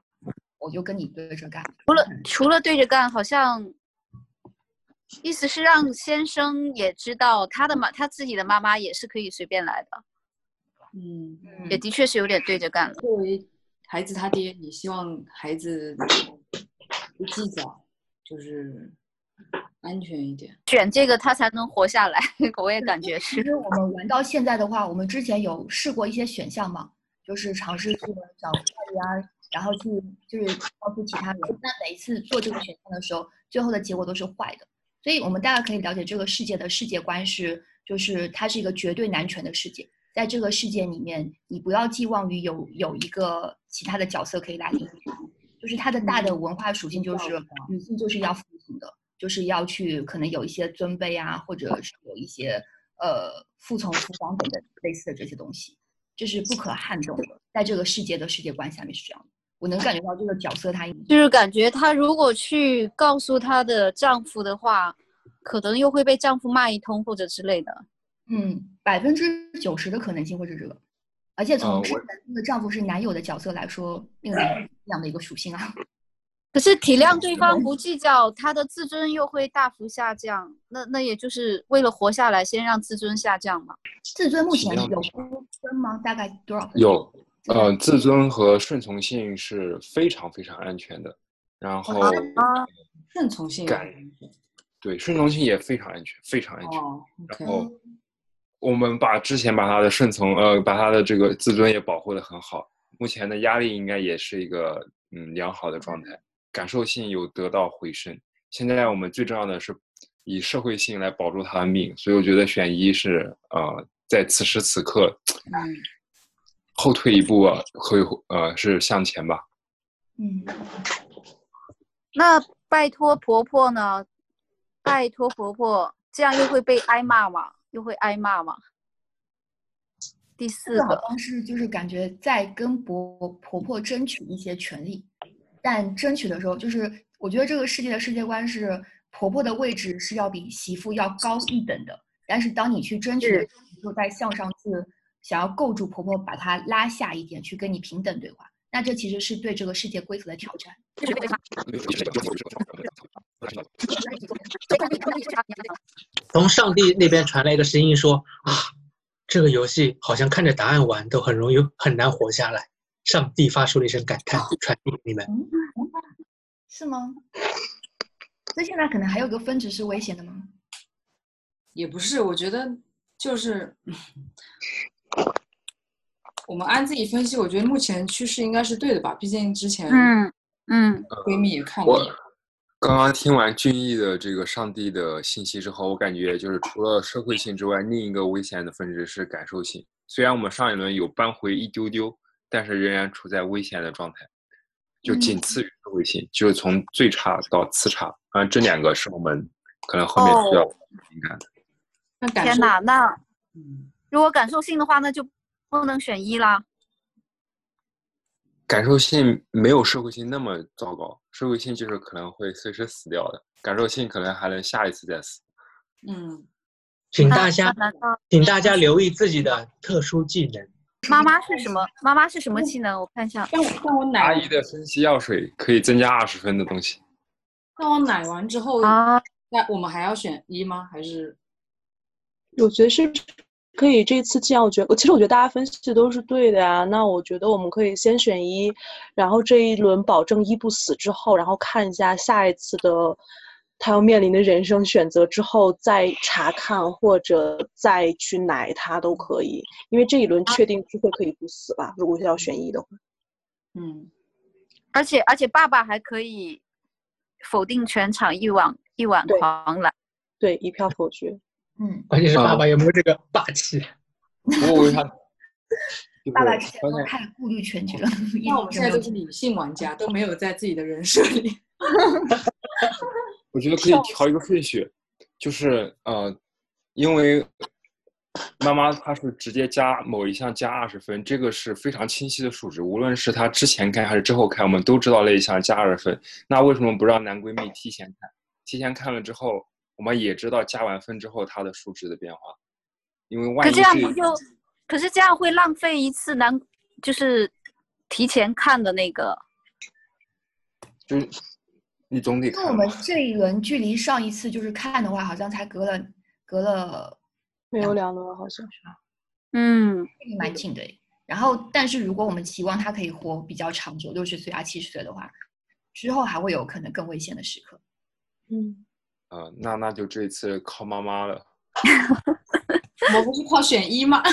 我就跟你对着干。除了除了对着干，好像意思是让先生也知道他的妈他自己的妈妈也是可以随便来的，嗯，也的确是有点对着干了。作为孩子他爹，你希望孩子不计较，就是安全一点。选这个他才能活下来，我也感觉是。因为我们玩到现在的话，我们之前有试过一些选项嘛，就是尝试去找家里啊，然后去就是告诉其他人。那每一次做这个选项的时候，最后的结果都是坏的。所以我们大概可以了解这个世界的世界观是，就是它是一个绝对男权的世界。在这个世界里面，你不要寄望于有有一个其他的角色可以来领你，就是它的大的文化属性就是女性就是要服从的，就是要去可能有一些尊卑啊，或者是有一些呃服从服装等等类似的这些东西，这是不可撼动的，在这个世界的世界观下面是这样的。我能感觉到这个角色他就是感觉她如果去告诉她的丈夫的话，可能又会被丈夫骂一通或者之类的。嗯，百分之九十的可能性会是这个，而且从是男的丈夫是男友的角色来说，另外 这样的一个属性啊。可是体谅对方不计较，她的自尊又会大幅下降。那那也就是为了活下来，先让自尊下降嘛。自尊目前有分吗？大概多少分？有，自呃，自尊和顺从性是非常非常安全的，然后啊，顺从性感对顺从性也非常安全，非常安全。然后我们把之前把他的顺从，呃，把他的这个自尊也保护的很好。目前的压力应该也是一个嗯良好的状态，感受性有得到回升。现在我们最重要的是以社会性来保住他的命，所以我觉得选一是呃在此时此刻嗯，后退一步啊，会呃是向前吧。嗯，那拜托婆婆呢？拜托婆婆，这样又会被挨骂吗？又会挨骂吗？第四个好个，像是就是感觉在跟婆婆婆争取一些权利，但争取的时候，就是我觉得这个世界的世界观是婆婆的位置是要比媳妇要高一等的，但是当你去争取的时候，你就在向上去想要构筑婆婆，把她拉下一点，去跟你平等对话，那这其实是对这个世界规则的挑战。从上帝那边传来一个声音说啊，这个游戏好像看着答案玩都很容易很难活下来。上帝发出了一声感叹，传递给你们。嗯，是吗？所以现在可能还有个分值是危险的吗？也不是，我觉得就是我们按自己分析，我觉得目前趋势应该是对的吧？毕竟之前嗯嗯，闺蜜也看过我刚刚听完俊逸的这个上帝的信息之后，我感觉就是除了社会性之外，另一个危险的分支是感受性。虽然我们上一轮有扳回一丢丢，但是仍然处在危险的状态，就仅次于社会性，就是从最差到次差。啊，这两个是我们可能后面需要敏感的。那感受天哪，那嗯如果感受性的话，那就不能选一啦。感受性没有社会性那么糟糕，社会性就是可能会随时死掉的，感受性可能还能下一次再死。嗯，请大家请大家留意自己的特殊技能。妈妈是什么？妈妈是什么技能？我看一下。像我像我奶阿姨的分析药水可以增加二十分的东西。那我奶完之后，啊，那我们还要选一吗？还是我觉得是可以这次既然，我觉得其实我觉得大家分析的都是对的呀。那我觉得我们可以先选一，然后这一轮保证一不死之后，然后看一下下一次的他要面临的人生选择之后再查看或者再去奶他都可以，因为这一轮确定机会可以不死吧？如果是要选一的话，嗯而且而且爸爸还可以否定全场一碗一碗对狂澜。对，一票否决。嗯，关键是爸爸有没有这个霸气？我为啥？就是爸爸之前都太顾虑全局了，一 那我们现在都是理性玩家，都没有在自己的人设里。我觉得可以调一个顺序，就是呃，因为妈妈她是直接加某一项加二十分，这个是非常清晰的数值，无论是她之前看还是之后看，我们都知道那一项加二十分。那为什么不让男闺蜜提前看？提前看了之后，我们也知道加完分之后它的数值的变化，因为万一这这样不就，可是这样会浪费一次难，就是提前看的那个。就是你总得那我。们这一轮距离上一次就是看的话，好像才隔了隔了没有两轮好像。是吧？嗯蛮近的。然后，但是如果我们期望他可以活比较长久，六十岁啊七十岁的话，之后还会有可能更危险的时刻。嗯，呃，那那就这次靠妈妈了。我们不是靠选一吗？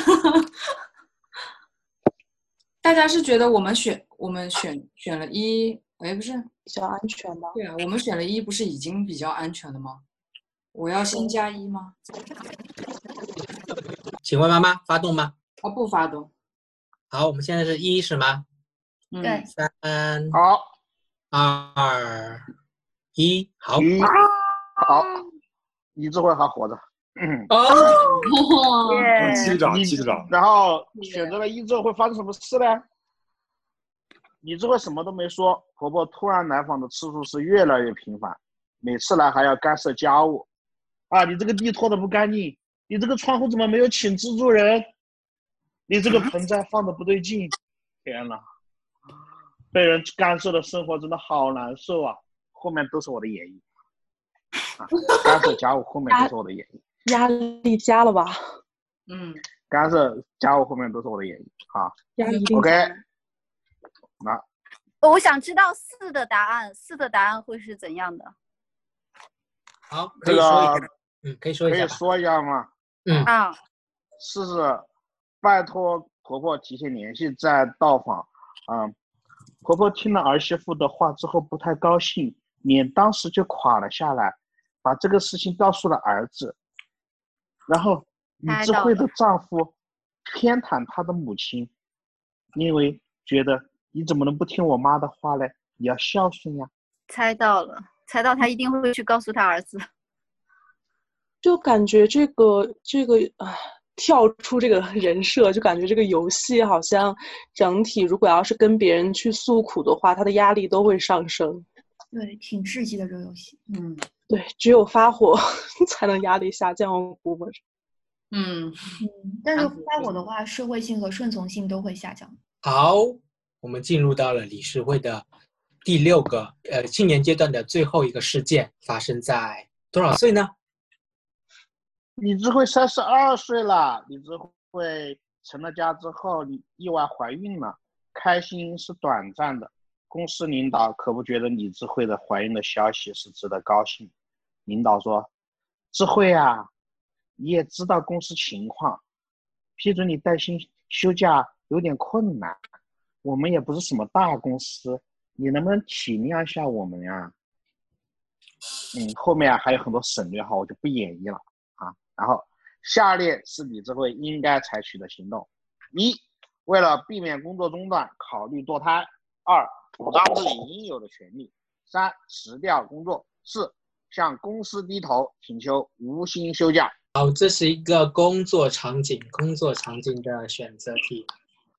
大家是觉得我们选我们选选了一，哎，不是，比较安全吗。对啊，我们选了一，不是已经比较安全了吗？我要先加一吗？请问妈妈发动吗？哦不发动。好，我们现在是一是吗？嗯对，三好，二一，好。一好，李智慧还活着。嗯，哦，哦，机长，机长，然后选择了一之后会发生什么事呢？李智慧什么都没说，婆婆突然来访的次数是越来越频繁，每次来还要干涉家务。啊，你这个地拖的不干净，你这个窗户怎么没有请蜘蛛人？你这个盆栽放的不对劲，天呐，被人干涉的生活真的好难受啊！后面都是我的演绎，啊，干涉家务后面都是我的演绎。压力加了吧？嗯，干涉家务后面都是我的演绎啊。压力 OK，加。那我想知道四的答案，四的答案会是怎样的？好，可这个以说一下。嗯，可以说一可以下吧。说一下吗？嗯，啊，试试拜托婆婆提前联系再到访。嗯，婆婆听了儿媳妇的话之后不太高兴，脸当时就垮了下来，把这个事情告诉了儿子。然后李智慧的丈夫偏袒她的母亲，因为觉得你怎么能不听我妈的话嘞？你要孝顺呀。猜到了，猜到他一定会去告诉他儿子。就感觉这个这个啊，跳出这个人设，就感觉这个游戏好像整体，如果要是跟别人去诉苦的话，他的压力都会上升。对，挺刺激的这个游戏。嗯对，只有发火才能压力下降。我估摸着。嗯，嗯，但是发火的话，社会性和顺从性都会下降。好，我们进入到了理事会的第六个呃青年阶段的最后一个事件，发生在多少岁呢？李智慧三十二岁了，李智慧成了家之后，意外怀孕了，开心是短暂的。公司领导可不觉得李智慧的怀孕的消息是值得高兴。领导说：“智慧啊，你也知道公司情况，批准你带薪休假有点困难。我们也不是什么大公司，你能不能体谅一下我们呀？”嗯，后面还有很多省略号，我就不演绎了啊。然后，下列是李智慧应该采取的行动：一、为了避免工作中断，考虑堕胎；二、主张自己应有的权利；三、辞掉工作；四、向公司低头，请求无薪休假。好，这是一个工作场景，工作场景的选择题。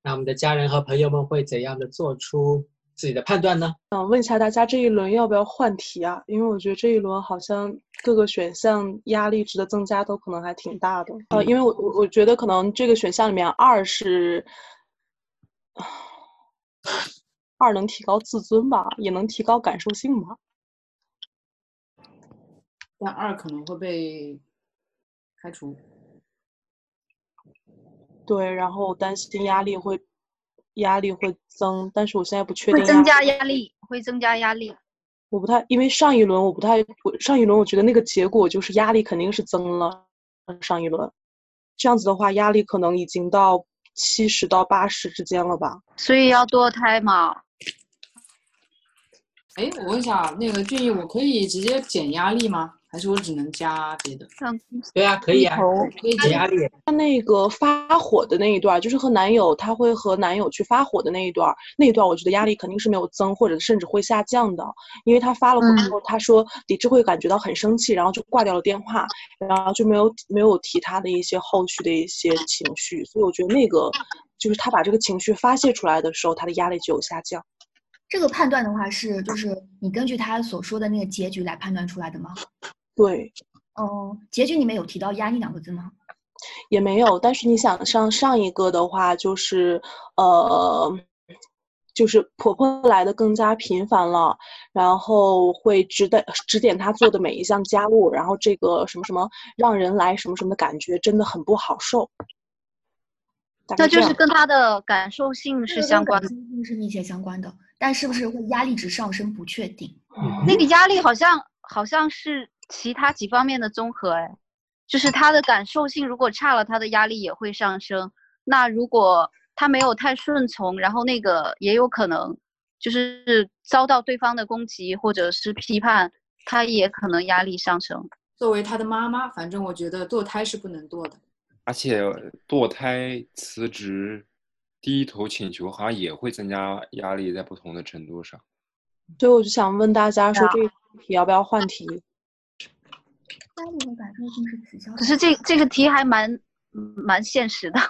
那我们的家人和朋友们会怎样的做出自己的判断呢？想问一下大家，这一轮要不要换题啊？因为我觉得这一轮好像各个选项压力值的增加都可能还挺大的。呃，因为我我我觉得可能这个选项里面二是二能提高自尊吧，也能提高感受性吧。但二可能会被开除。对，然后我担心压力会压力会增，但是我现在不确定会增加压压力，会增加压力。我不太，因为上一轮我不太，我上一轮我觉得那个结果就是压力肯定是增了，上一轮，这样子的话压力可能已经到七十到八十之间了吧？所以要堕胎嘛？哎，我问一下，那个俊逸，我可以直接减压力吗？还是我只能加别的？让对啊，可以啊，可以减减压力。他那个发火的那一段，就是和男友他会和男友去发火的那一段，那一段我觉得压力肯定是没有增，或者甚至会下降的，因为他发了火之后，他说李智会感觉到很生气，然后就挂掉了电话，然后就没有没有提他的一些后续的一些情绪，所以我觉得那个就是他把这个情绪发泄出来的时候，他的压力就有下降。这个判断的话是，就是你根据他所说的那个结局来判断出来的吗？对，哦，结局里面有提到压力两个字吗？也没有，但是你想上上一个的话，就是呃，就是婆婆来的更加频繁了，然后会指点指点她做的每一项家务，然后这个什么什么让人来什么什么的感觉真的很不好受。那就是跟他的感受性是相关的。的，是密切相关的，但是不是会压力值上升不确定。嗯那个压力好像好像是其他几方面的综合，哎，就是他的感受性如果差了，他的压力也会上升。那如果他没有太顺从，然后那个也有可能就是遭到对方的攻击或者是批判，他也可能压力上升。作为他的妈妈，反正我觉得堕胎是不能堕的。而且堕胎、辞职、低头请求，好像也会增加压力，在不同的程度上。所以我就想问大家说，啊这个题要不要换题？压力和感受性是此消可是这这个题还蛮蛮现实的。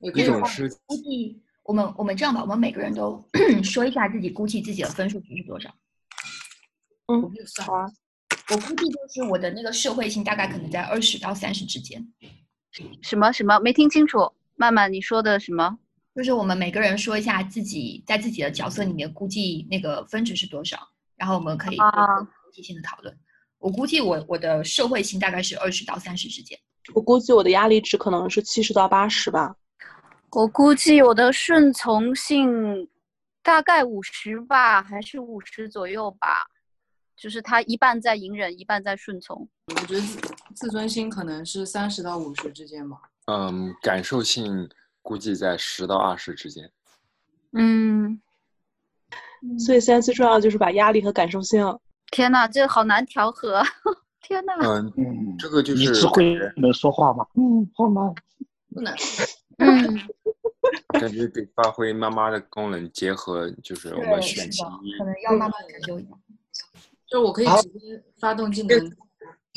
也可以换一种是估计我们我们这样吧，我们每个人都 说一下自己估计自己的分数值是多少。我没有算好啊，我估计就是我的那个社会性大概可能在二十到三十之间，什么什么没听清楚？曼曼，你说的什么？就是我们每个人说一下自己在自己的角色里面估计那个分值是多少，然后我们可以做啊一个具体性的讨论。我估计我我的社会性大概是二十到三十之间。我估计我的压力值可能是七十到八十吧。我估计我的顺从性大概五十吧，还是五十左右吧。就是他一半在隐忍，一半在顺从。我觉得自自尊心可能是三十到五十之间吧。嗯，感受性估计在十到二十之间。嗯，所以现在最重要的就是把压力和感受性。天呐，这好难调和。天呐，嗯，嗯，这个就是你智慧能说话吗？嗯，好吗。不能，嗯，感觉得发挥妈妈的功能，结合就是我们选其一。可能要慢慢研究一下。就是我可以直接发动技能，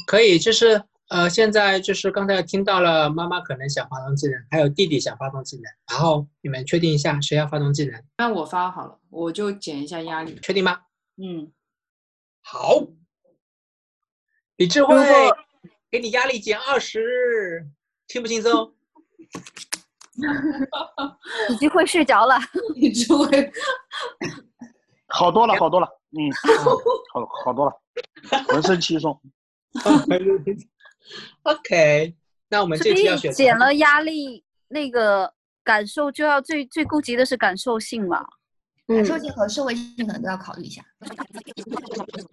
可以，就是呃，现在就是刚才听到了妈妈可能想发动技能，还有弟弟想发动技能，然后你们确定一下谁要发动技能，那我发好了，我就减一下压力。确定吗？嗯，好，李智慧给你压力减二十，轻不轻松？已经会睡着了。李智慧好多了，好多了。嗯，好好多了，浑身轻松。OK，那我们这题要选减了压力，那个感受就要最最顾及的是感受性嘛。感受性和社会性可能都要考虑一下。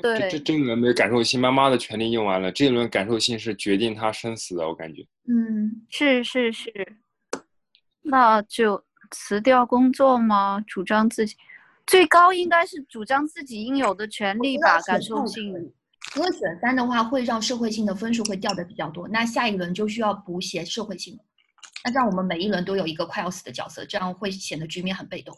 对这，这一轮没感受性，妈妈的权利用完了，这一轮感受性是决定他生死的，我感觉。嗯，是是是，那就辞掉工作吗？主张自己最高应该是主张自己应有的权利吧？感受性，因为选三的话会让社会性的分数会掉的比较多，那下一轮就需要补写社会性了。那这样我们每一轮都有一个快要死的角色，这样会显得局面很被动。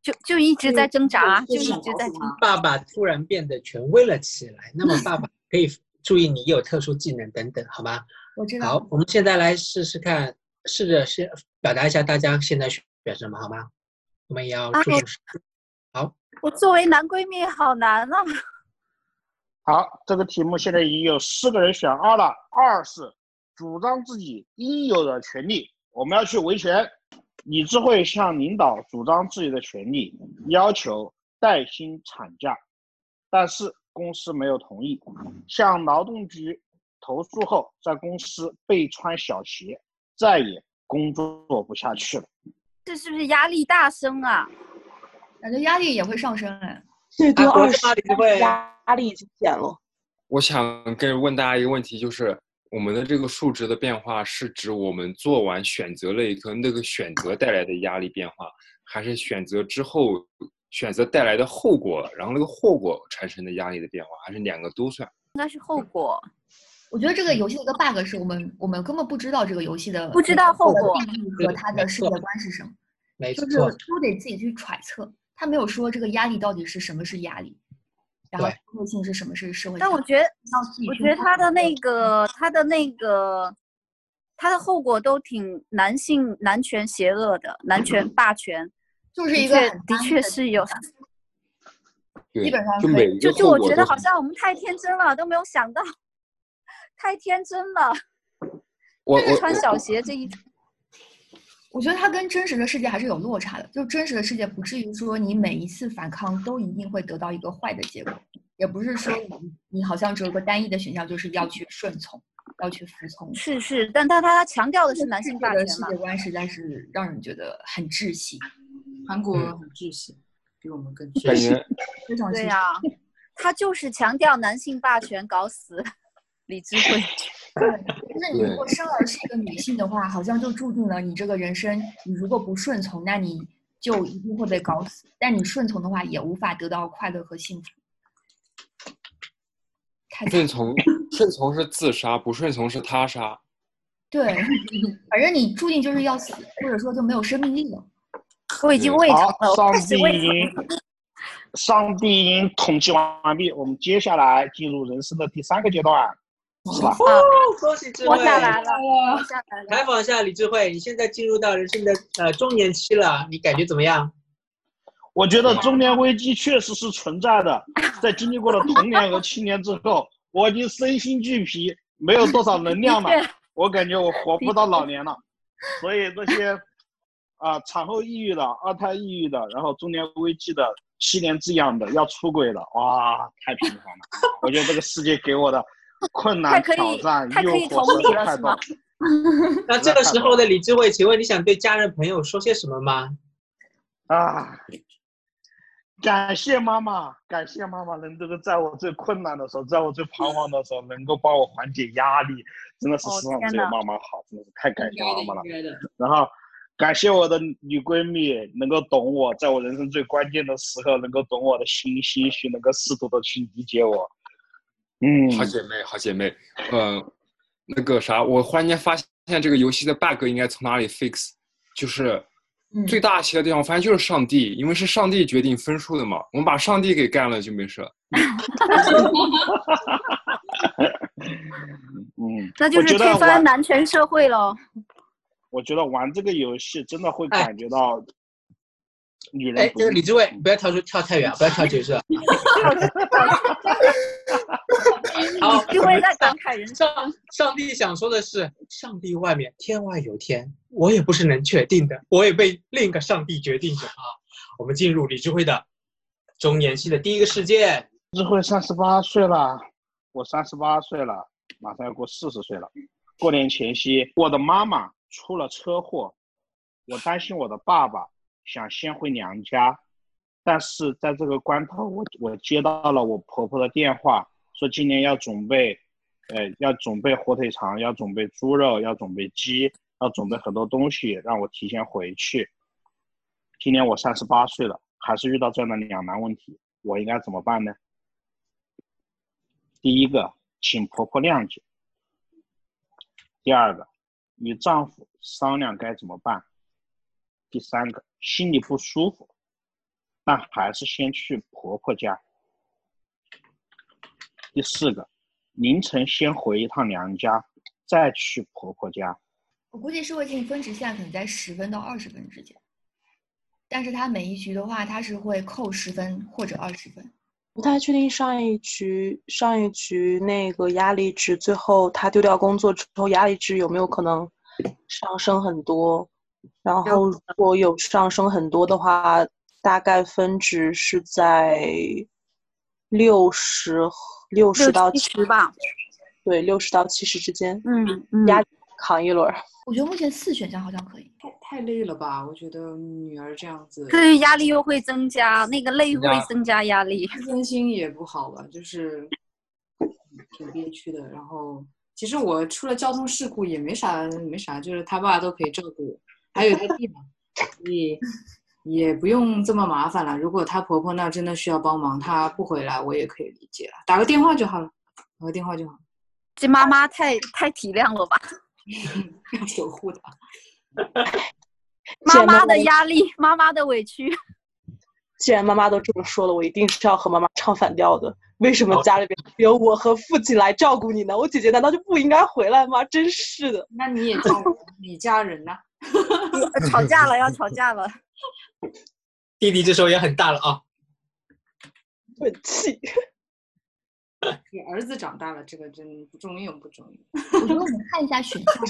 就就一直在挣扎，就一直在挣扎。爸爸突然变得权威了起来，那么爸爸可以注意你有特殊技能等等，好吗？我知道。好，我们现在来试试看，试着先表达一下大家现在选选什么，好吗？我们也要啊助手试。好，我作为男闺蜜好难啊。好，这个题目现在已经有四个人选二了。二是主张自己应有的权利，我们要去维权。李智慧向领导主张自己的权利，要求带薪产假，但是公司没有同意。向劳动局投诉后，在公司被穿小鞋，再也工作不下去了。这是不是压力大升啊？感觉压力也会上升哎。最多二十压力已经减了。我想跟问大家一个问题，就是我们的这个数值的变化是指我们做完选择那一刻那个选择带来的压力变化，还是选择之后选择带来的后果，然后那个后果产生的压力的变化，还是两个都算？应该是后果。我觉得这个游戏的一个 bug 是我们我们根本不知道这个游戏的不知道后果定义和它的世界观是什么，就是，都得自己去揣测。他没有说这个压力到底是什么是压力，然后对社会性是什么是社会性。但我觉得，我觉得他的那个，他的那个，他的后果都挺男性男权邪恶的，男权霸权，就是一的确的个很单一确是有。基本上就就我觉得好像我们太天真了，都没有想到，太天真了。我我穿小鞋这一我觉得它跟真实的世界还是有落差的。就真实的世界不至于说你每一次反抗都一定会得到一个坏的结果，也不是说你你好像只有个单一的选项，就是要去顺从，要去服从。是是，但他他强调的是男性霸权嘛世界？观实在是让人觉得很窒息，韩国嗯很窒息，比我们更窒息。非常窒息。对呀、他就是强调男性霸权，搞死李智慧。那你如果生而是一个女性的话，好像就注定了你这个人生，你如果不顺从，那你就一定会被搞死；但你顺从的话，也无法得到快乐和幸福。顺从顺从是自杀，不顺从是他杀。对，反正你注定就是要死，或者说就没有生命力了。我已经胃疼了，，我上帝已经，上帝已经统计完毕，我们接下来进入人生的第三个阶段，是吧？哦，恭喜智慧活！下来了，活下来了。采访一下李智慧，你现在进入到人生的呃中年期了，你感觉怎么样？我觉得中年危机确实是存在的，在经历过了童年和青年之后，我已经身心俱疲，没有多少能量了，我感觉我活不到老年了。所以这些啊、产后抑郁的、二胎抑郁的，然后中年危机的、七年之痒的、要出轨的，哇，太频繁了。我觉得这个世界给我的 困难、太可以挑战、诱太可以同惑实理了是吗在 太多。那这个时候的李智慧，请问你想对家人朋友说些什么吗？啊！感谢妈妈，感谢妈妈能这个在我最困难的时候，在我最彷徨的时候，能够帮我缓解压力，真的是哦世上只有妈妈好，真的是太感谢妈妈了。然后感谢我的女闺蜜，能够懂我，在我人生最关键的时候，能够懂我的心心绪，能够适度的去理解我。嗯，好姐妹，好姐妹，呃，那个啥，我忽然间发现这个游戏的 bug 应该从哪里 fix，就是嗯最大气的地方，我发现就是上帝，因为是上帝决定分数的嘛，我们把上帝给干了就没事了。嗯，那就是推翻男权社会喽。我觉得玩这个游戏真的会哎感觉到女人哎，这个李志伟，不要跳出跳太远，不要跳角色。好，就会在感慨人生。上上帝想说的是，上帝外面天外有天，我也不是能确定的，我也被另一个上帝决定着啊。我们进入李智慧的中年期的第一个事件。智慧三十八岁了，我三十八岁了，马上要过四十岁了。过年前夕，我的妈妈出了车祸，我担心我的爸爸，想先回娘家，但是在这个关头，我我接到了我婆婆的电话，说今年要准备，呃，要准备火腿肠，要准备猪肉，要准备鸡，要准备很多东西，让我提前回去。今年我三十八岁了，还是遇到这样的两难问题，我应该怎么办呢？第一个，请婆婆谅解；第二个，与丈夫商量该怎么办；第三个，心里不舒服，但还是先去婆婆家；第四个，凌晨先回一趟娘家，再去婆婆家。我估计社会性分值现在可能在十分到二十分之间，但是它每一局的话，它是会扣十分或者二十分。不太确定上一局上一局那个压力值，最后他丢掉工作之后，压力值有没有可能上升很多？然后如果有上升很多的话，大概分值是在六十六十到六七十吧。对，六十到七十之间，嗯嗯，压扛一轮儿。我觉得目前四选项好像可以。太太累了吧？我觉得女儿这样子，对压力又会增加，那个累会增加压力。自尊心也不好吧，就是挺憋屈的。然后其实我出了交通事故也没啥没啥，就是他爸都可以照顾我，还有他弟嘛，所以也不用这么麻烦了。如果她婆婆那真的需要帮忙，她不回来我也可以理解了，打个电话就好了，打个电话就好，这妈妈太太体谅了吧？要守护她。妈妈妈的压力，妈妈的委屈。既然妈妈都这么说了，我一定是要和妈妈唱反调的。为什么家里边只有我和父亲来照顾你呢？我姐姐难道就不应该回来吗？真是的。那你也嫁人，你嫁人呐、吵架了，要吵架了。弟弟这时候也很大了啊，很气。你儿子长大了，这个真不中用，不中用。我觉得我们看一下选项，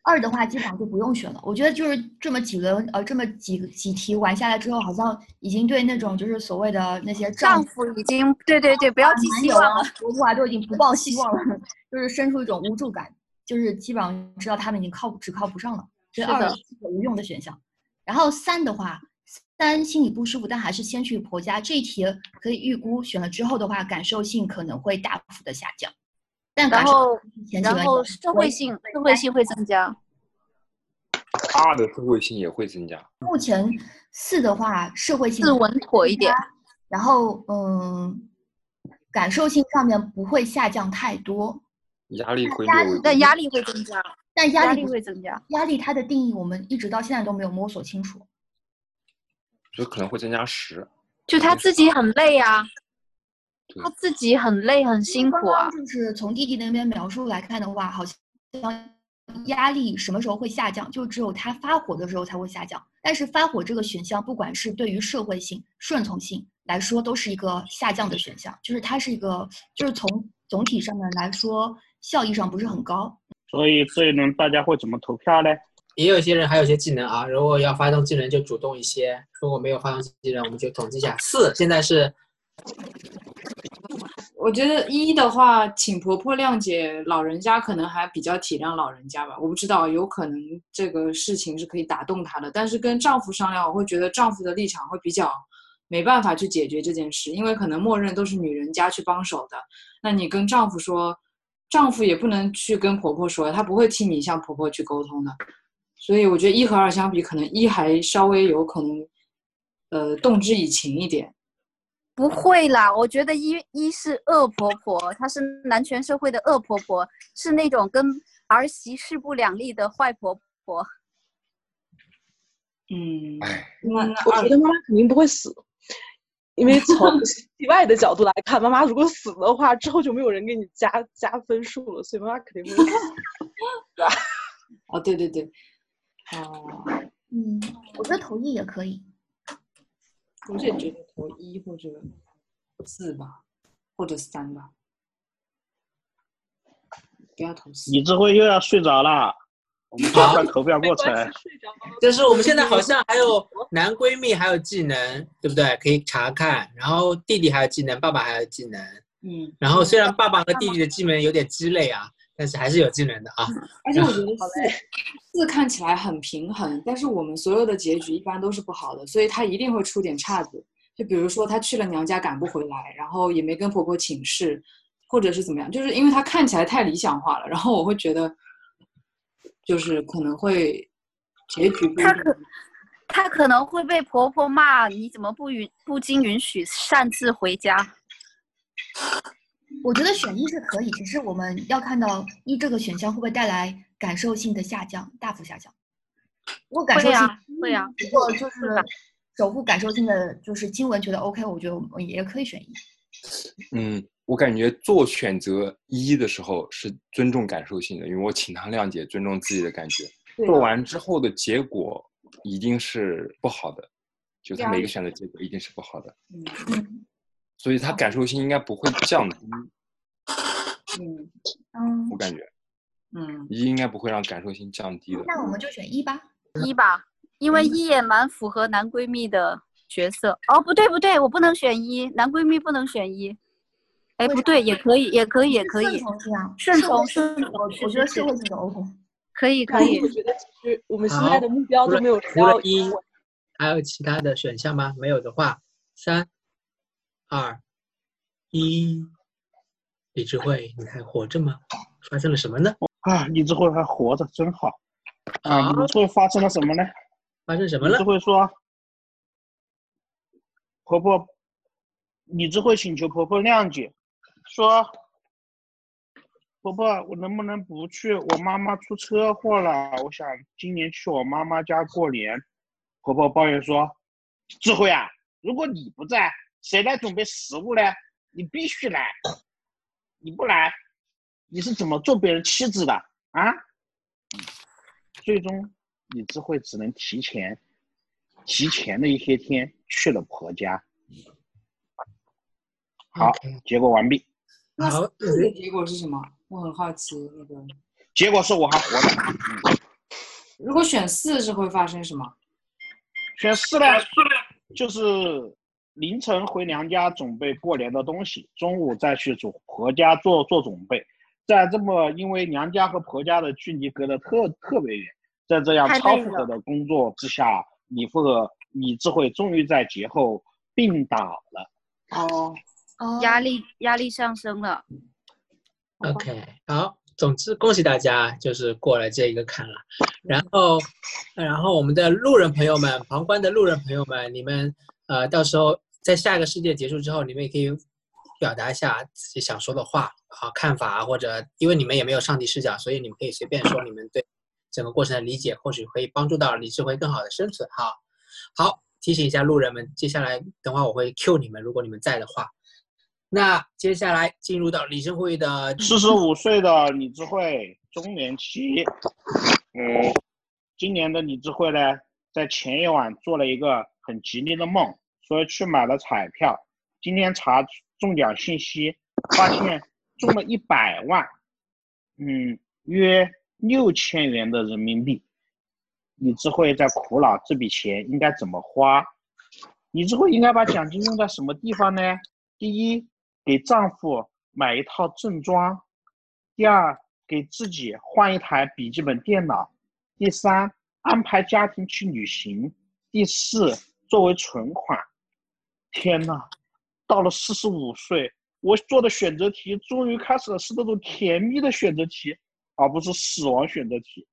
二的话基本上就不用选了。我觉得就是这么几轮呃这么几个几题玩下来之后，好像已经对那种就是所谓的那些丈夫已经对对对，不要寄希望了。、婆婆啊都已经不抱希望了，就是生出一种无助感，就是基本上知道他们已经靠只靠不上了。所以是的二是个无用的选项。然后三的话，三心里不舒服，但还是先去婆家。这一题可以预估选了之后的话，感受性可能会大幅的下降。但感受然后然后社会性社会性会增加。他的社会性也会增加。目前四的话，社会性自稳妥一点。然后嗯，感受性上面不会下降太多，压力会压略微但压力会增加，但压力不压力会增加。压力它的定义我们一直到现在都没有摸索清楚。就可能会增加十。就他自己很累啊，他自己很累很辛苦啊。就是从弟弟那边描述来看的话，好像压力什么时候会下降，就只有他发火的时候才会下降。但是发火这个选项，不管是对于社会性、顺从性来说，都是一个下降的选项，就是它是一个，就是从总体上面来说，效益上不是很高。所以这一轮大家会怎么投票呢？也有一些人还有一些技能啊，如果要发动技能就主动一些，如果没有发动技能，我们就统计一下。四现在是我觉得一的话，请婆婆谅解老人家，可能还比较体谅老人家吧。我不知道，有可能这个事情是可以打动她的，但是跟丈夫商量，我会觉得丈夫的立场会比较没办法去解决这件事，因为可能默认都是女人家去帮手的。那你跟丈夫说，丈夫也不能去跟婆婆说，他不会替你向婆婆去沟通的。所以我觉得一和二相比，可能一还稍微有可能，呃，动之以情一点。不会啦，我觉得一一是恶婆婆，她是男权社会的恶婆婆，是那种跟儿媳势不两立的坏婆婆。嗯，那我觉得妈妈肯定不会死，因为从 意外的角度来看，妈妈如果死了的话，之后就没有人给你加加分数了，所以妈妈肯定会死。哦，对对对，哦，嗯，我觉得投一也可以。我也觉得投一或者四吧，或者三吧，不要投四。李智慧又要睡着了，我们加快投票过程。就是我们现在好像还有男闺蜜，还有技能，对不对？可以查看。然后弟弟还有技能，爸爸还有技能。嗯，然后虽然爸爸和弟弟的技能有点鸡肋啊，但是还是有技能的啊。而且我觉得四四看起来很平衡，但是我们所有的结局一般都是不好的，所以他一定会出点岔子。就比如说他去了娘家赶不回来，然后也没跟婆婆请示，或者是怎么样，就是因为他看起来太理想化了，然后我会觉得，就是可能会结局不一定她可她可能会被婆婆骂，你怎么不允不经允许擅自回家？我觉得选一是可以，只是我们要看到一这个选项会不会带来感受性的下降，大幅下降。如果感受性会啊会啊如果就是守护感受性的，就是经文觉得 OK，我觉得我们也可以选一。嗯，我感觉做选择一的时候是尊重感受性的，因为我请他谅解，尊重自己的感觉。做完之后的结果一定是不好的，就他每个选择结果一定是不好的，嗯嗯 所以他感受性应该不会降低，嗯嗯我，感觉嗯，一应该不会让感受性降低的。那我们就选一吧。一吧，因为一也蛮符合男闺蜜的角色。哦，不对不对，我不能选一，男闺蜜不能选一。哎，不对，也可以，也可以，也可以顺，从顺从顺从我我觉得是会性的 OK。可以可以我。觉得其实我们现在的目标都没有除了一，还有其他的选项吗？没有的话，三、二、一，李智慧，你还活着吗？发生了什么呢？啊，李智慧还活着，真好。啊，好李智慧发生了什么呢？发生什么了李智？慧说：“婆婆，李智慧请求婆婆谅解，说：婆婆，我能不能不去？我妈妈出车祸了，我想今年去我妈妈家过年。”婆婆抱怨说：“智慧啊，如果你不在，谁来准备食物呢？你必须来，你不来，你是怎么做别人妻子的啊？”最终，李智慧只能提前提前的一些天去了婆家。好结果完毕。那好四的结果是什么？我很好奇那个，结果是我还活着。嗯，如果选四是会发生什么？选四呢，就是凌晨回娘家准备过年的东西，中午再去祖婆家做做准备。在这么因为娘家和婆家的距离隔得特特别远，在这样超负荷的工作之下，李富和李智慧终于在节后病倒了。哦，哦压力压力上升了。OK，好，总之恭喜大家，就是过了这一个坎了。然后，然后我们的路人朋友们，旁观的路人朋友们，你们呃，到时候在下一个世界结束之后，你们也可以表达一下自己想说的话啊、看法啊，或者因为你们也没有上帝视角，所以你们可以随便说你们对整个过程的理解，或许可以帮助到李智慧更好的生存哈。好，提醒一下路人们，接下来等会儿我会 Q 你们，如果你们在的话。那接下来进入到李智慧的四十五岁的李智慧，中年期。嗯，今年的李智慧呢，在前一晚做了一个很吉利的梦，所以去买了彩票。今天查中奖信息，发现中了一百万，嗯，约六千元的人民币。你只会在苦恼这笔钱应该怎么花。你之后应该把奖金用在什么地方呢？第一，给丈夫买一套正装；第二，给自己换一台笔记本电脑；第三，安排家庭去旅行；第四，作为存款。天呐，到了四十五岁，我做的选择题终于开始是那种甜蜜的选择题，而不是死亡选择题。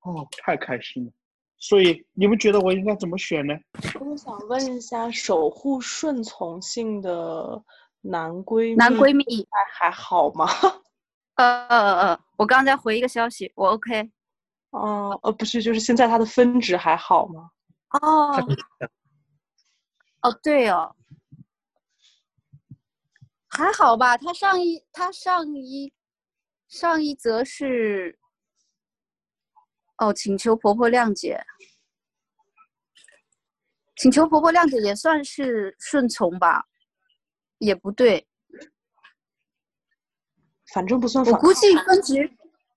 哦，太开心了！所以你们觉得我应该怎么选呢？我想问一下，守护顺从性的男闺蜜，男闺蜜，还还好吗？呃呃呃，我刚才回一个消息，我 OK。哦，呃，不是，就是现在他的分值还好吗？哦，哦，对哦，还好吧。他上一他上一上一则是哦，请求婆婆谅解，请求婆婆谅解也算是顺从吧，也不对，反正不算反我估计分值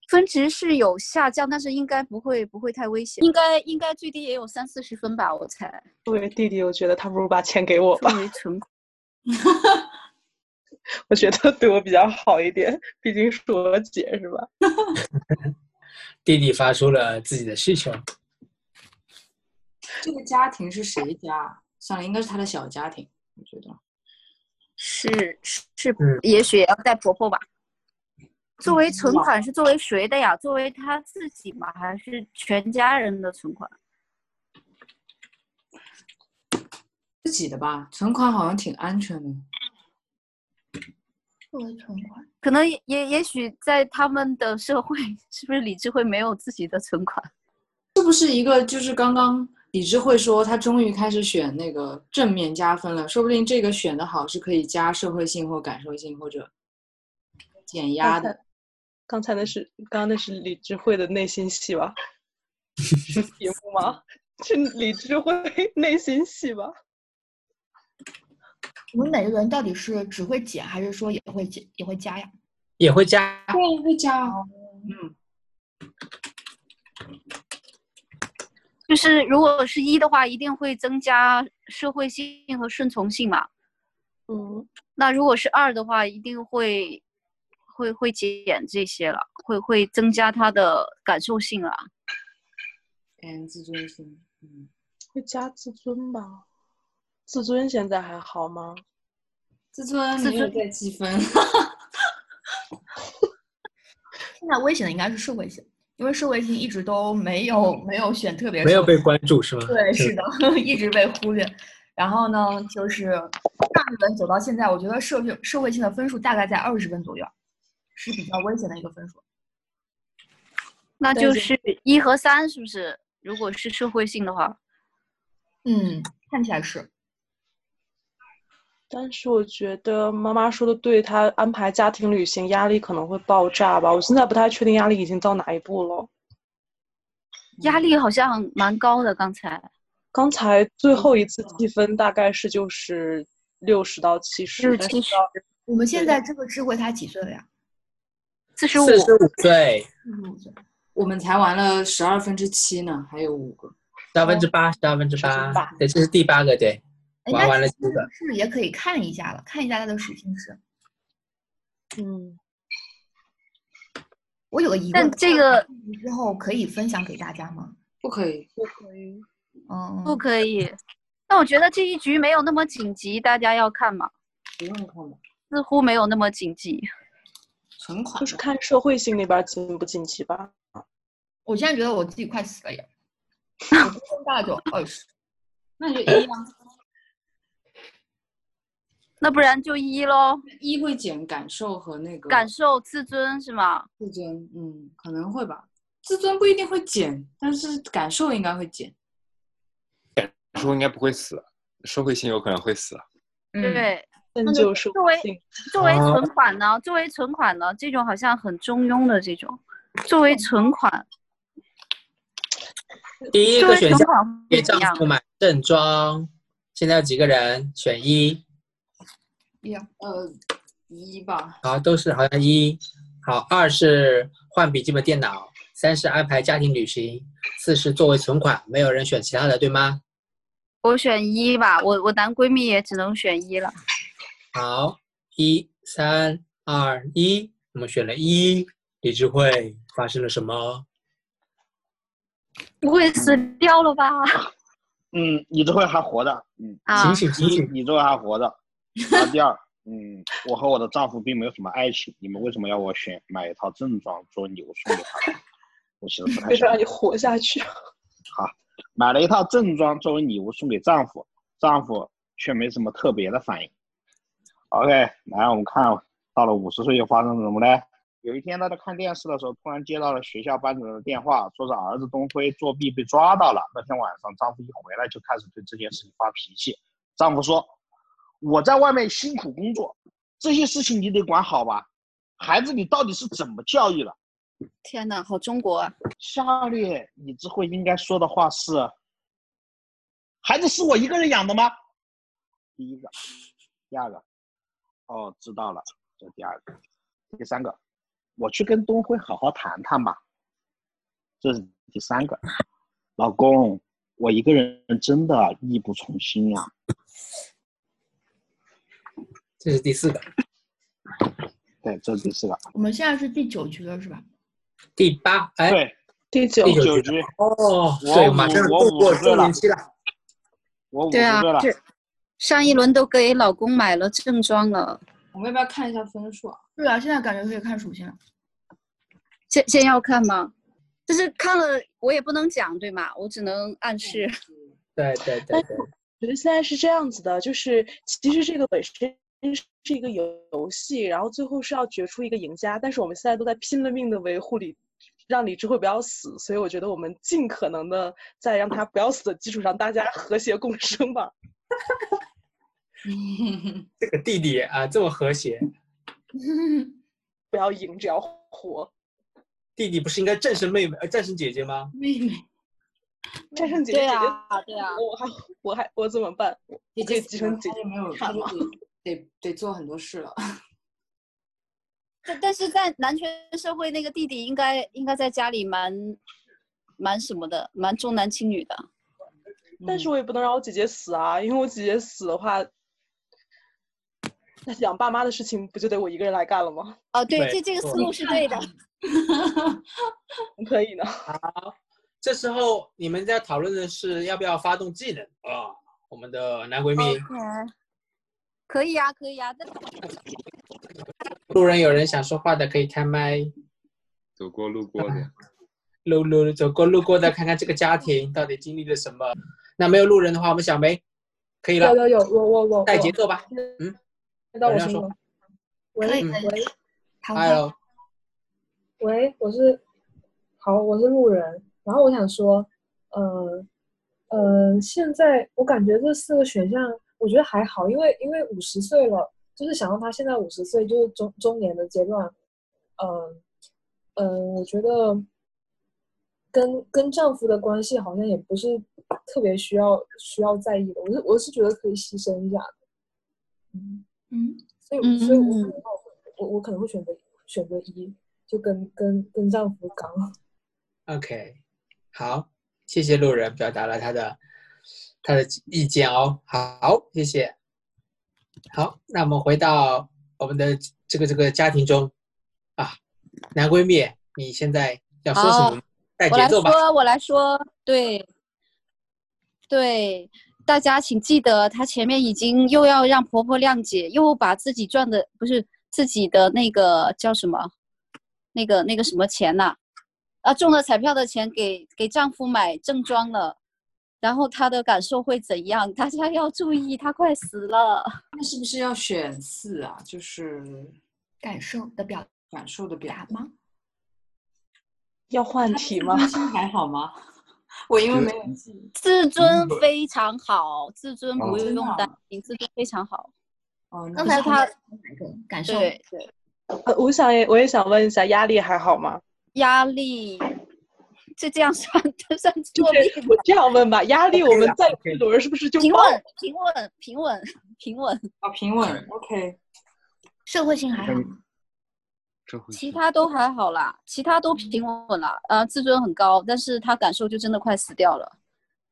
分值是有下降，但是应该不会不会太危险，应该应该最低也有三四十分吧，我猜。作为弟弟，我觉得他不如把钱给我吧作，为存 款，我觉得对我比较好一点，毕竟是我姐，是吧？弟弟发出了自己的需求。这个家庭是谁家？算了，应该是他的小家庭，我觉得。是是也许也要带婆婆吧。作为存款是作为谁的呀？作为他自己吗？还是全家人的存款？自己的吧，存款好像挺安全的。作为存款，可能也也也许在他们的社会，是不是李智慧没有自己的存款？是不是一个就是刚刚李智慧说他终于开始选那个正面加分了？说不定这个选的好是可以加社会性或感受性或者减压的。刚才那是刚刚那是李智慧的内心戏吧？是题目吗？是李智慧内心戏吧？我们每个人到底是只会减，还是说也会减也会加呀？也会加，对，会加。嗯，就是如果是一的话，一定会增加社会性和顺从性嘛。嗯，那如果是二的话，一定会会会减这些了，会会增加他的感受性了。嗯，自尊心。嗯，会加自尊吧？自尊现在还好吗？自尊没有在积分。现在危险的应该是社会性，因为社会性一直都没有没有选特别没有被关注是吗？对，是的，一直被忽略。然后呢，就是上一轮走到现在，我觉得社会社会性的分数大概在二十分左右，是比较危险的一个分数。那就是是一和三，是不是？如果是社会性的话，嗯，看起来是。但是我觉得妈妈说的对，她安排家庭旅行压力可能会爆炸吧。我现在不太确定压力已经到哪一步了。压力好像蛮高的。刚才刚才最后一次计分大概是就是六十到七十，60但是70我们现在这个智慧他几岁了呀？四十五，四十五岁，四十五岁。我们才玩了十二分之七呢，还有五个。十二分之八，十二分之八八，对，这是第八个，对，哎，玩完了七个。是也可以看一下了，看一下它的属性是。嗯，我有个疑问，但这个之后可以分享给大家吗？不可以，不可以。嗯，不可以。那我觉得这一局没有那么紧急，大家要看嘛，不用看的。似乎没有那么紧急。存款就是看社会性那边紧不紧急吧。我现在觉得我自己快死了耶，我分大概就二十。那就一样。那不然就一喽。一会减感受和那个感受自尊是吗？自尊，嗯，可能会吧。自尊不一定会减，但是感受应该会减。感受应该不会死，社会性有可能会死。嗯，对，那就是作为作为哦存款呢？作为存款呢？这种好像很中庸的这种，作为存款，作第一个选项为存款给丈夫？买正装，现在有几个人选一？一。呃，一吧，好，都是好像一。好，二是换笔记本电脑，三是安排家庭旅行，四是作为存款。没有人选其他的，对吗？我选一吧，我我男闺蜜也只能选一了。好，一三二一，我们选了一。李智慧，发生了什么？不会死掉了吧？嗯，李智慧还活着，嗯，啊醒，醒醒一醒！李智慧还活着。第二，嗯，我和我的丈夫并没有什么爱情，你们为什么要我选买一套正装作为礼物送给他？我其实不太想让你活下去。好买了一套正装作为礼物送给丈夫，丈夫却没什么特别的反应。OK，来我们看到了五十岁又发生了什么呢？有一天他在看电视的时候，突然接到了学校班主任的电话，说是儿子东辉作弊被抓到了。那天晚上，丈夫一回来就开始对这件事情发脾气。丈夫说：“我在外面辛苦工作，这些事情你得管好吧？孩子你到底是怎么教育的？”天哪，好中国啊！下列你智慧应该说的话是：孩子是我一个人养的吗？第一个，第二个，哦，知道了，这第二个，第三个，我去跟东辉好好谈谈吧。这是第三个，老公，我一个人真的力不从心呀、这是第四个，对，这是第四个，我们现在是第九局了，是吧？第八。哎，对，第九第九九局，哦，我对，马上我度过五十了中年期了。我五十对啊岁了，，是上一轮都给老公买了正装了，我们要不要看一下分数啊？对啊，现在感觉可以看属性了。先先要看吗？就是看了我也不能讲对吗？我只能暗示。对对对对，我觉得现在是这样子的，就是其实这个本身是一个游游戏，然后最后是要决出一个赢家，但是我们现在都在拼了命的维护李，让李智慧不要死，所以我觉得我们尽可能的在让他不要死的基础上，大家和谐共生吧。这个弟弟啊这么和谐，不要赢，只要活。弟弟不是应该战胜妹妹，呃，战胜姐姐吗？妹妹，战胜姐姐，对姐姐啊，对啊，我还我还我怎么办？姐可以姐继承姐姐没有，看吗得得得做很多事了。但但是在男权社会，那个弟弟应该应该在家里蛮蛮什么的，蛮重男轻女的。但是我也不能让我姐姐死啊，因为我姐姐死的话，那养爸妈的事情不就得我一个人来干了吗？哦，对，对这这个思路是对的。可以呢。好，这时候你们在讨论的是要不要发动技能啊？我们的男闺蜜可以啊，可以啊。但 路人有人想说话的可以开麦，走过路过的，路路走过路过的看看这个家庭到底经历了什么。那没有路人的话，我们小梅可以了有，有有，我我我我带节奏吧。听到我说？喂喂好 Hello，喂，我是好，我是路人。然后我想说，呃呃，现在我感觉这四个选项，我觉得还好，因为因为五十岁了，就是想到他现在五十岁，就是中中年的阶段，嗯、嗯、我觉得跟跟丈夫的关系好像也不是特别需要需要在意的，我是我是觉得可以牺牲一下的，嗯。嗯，所以，所以我可嗯能我我可能会选择选择一，就跟跟跟丈夫刚。OK，好，谢谢路人表达了他的他的意见哦。好，谢谢。好，那我们回到我们的这个这个家庭中啊，男闺蜜，你现在要说什么？带我来节奏吧。说，我来说，对，对，大家请记得，她前面已经又要让婆婆谅解，又把自己赚的不是自己的那个叫什么，那个那个什么钱呐、啊，中了彩票的钱给给丈夫买正装了，然后他的感受会怎样？大家要注意，他快死了。那是不是要选四啊？就是感受的表感受的表达吗？要换题吗？还好吗？我因为没有记，自尊非常好，自尊不用担心，自尊非常好。哦，刚才他哪个感受？对对，呃我想也我也想问一下，压力还好吗？压力，这这样算 算作弊吗？就是我这样问吧，压力我们在了，OK 这轮是不是就平稳，平稳，平稳，平稳。啊平稳，OK，社会性还好吗？这会其他都还好啦，其他都平稳啦。呃，自尊很高，但是他感受就真的快死掉了。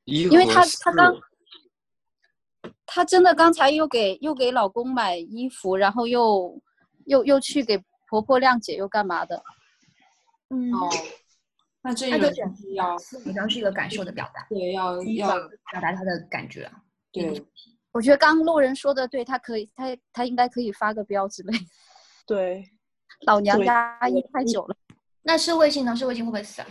一因为他他刚她真的刚才又给又给老公买衣服，然后又又又去给婆婆谅解，又干嘛的？嗯，哦，那这个要四比较是一个感受的表达，对要要表达他的感觉啊。对我觉得刚刚路人说的对，他可以，他他应该可以发个标之类的。对，老娘对压抑太久了，那社会性呢？社会性会不会死啊？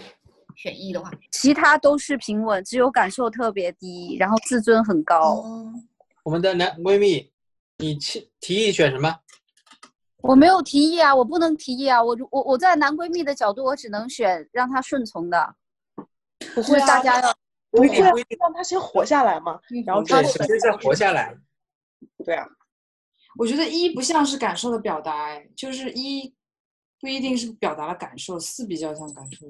选一的话，其他都是平稳，只有感受特别低，然后自尊很高。哦，我们的男闺蜜，你提提议选什么？我没有提议啊，我不能提议啊，我我我在男闺蜜的角度，我只能选让他顺从的，就是不会啊大家要不会让他先活下来嘛。然后对，之后首先再活下来。对啊，我觉得一不像是感受的表达，哎，就是一不一定是表达了感受，四比较像感受。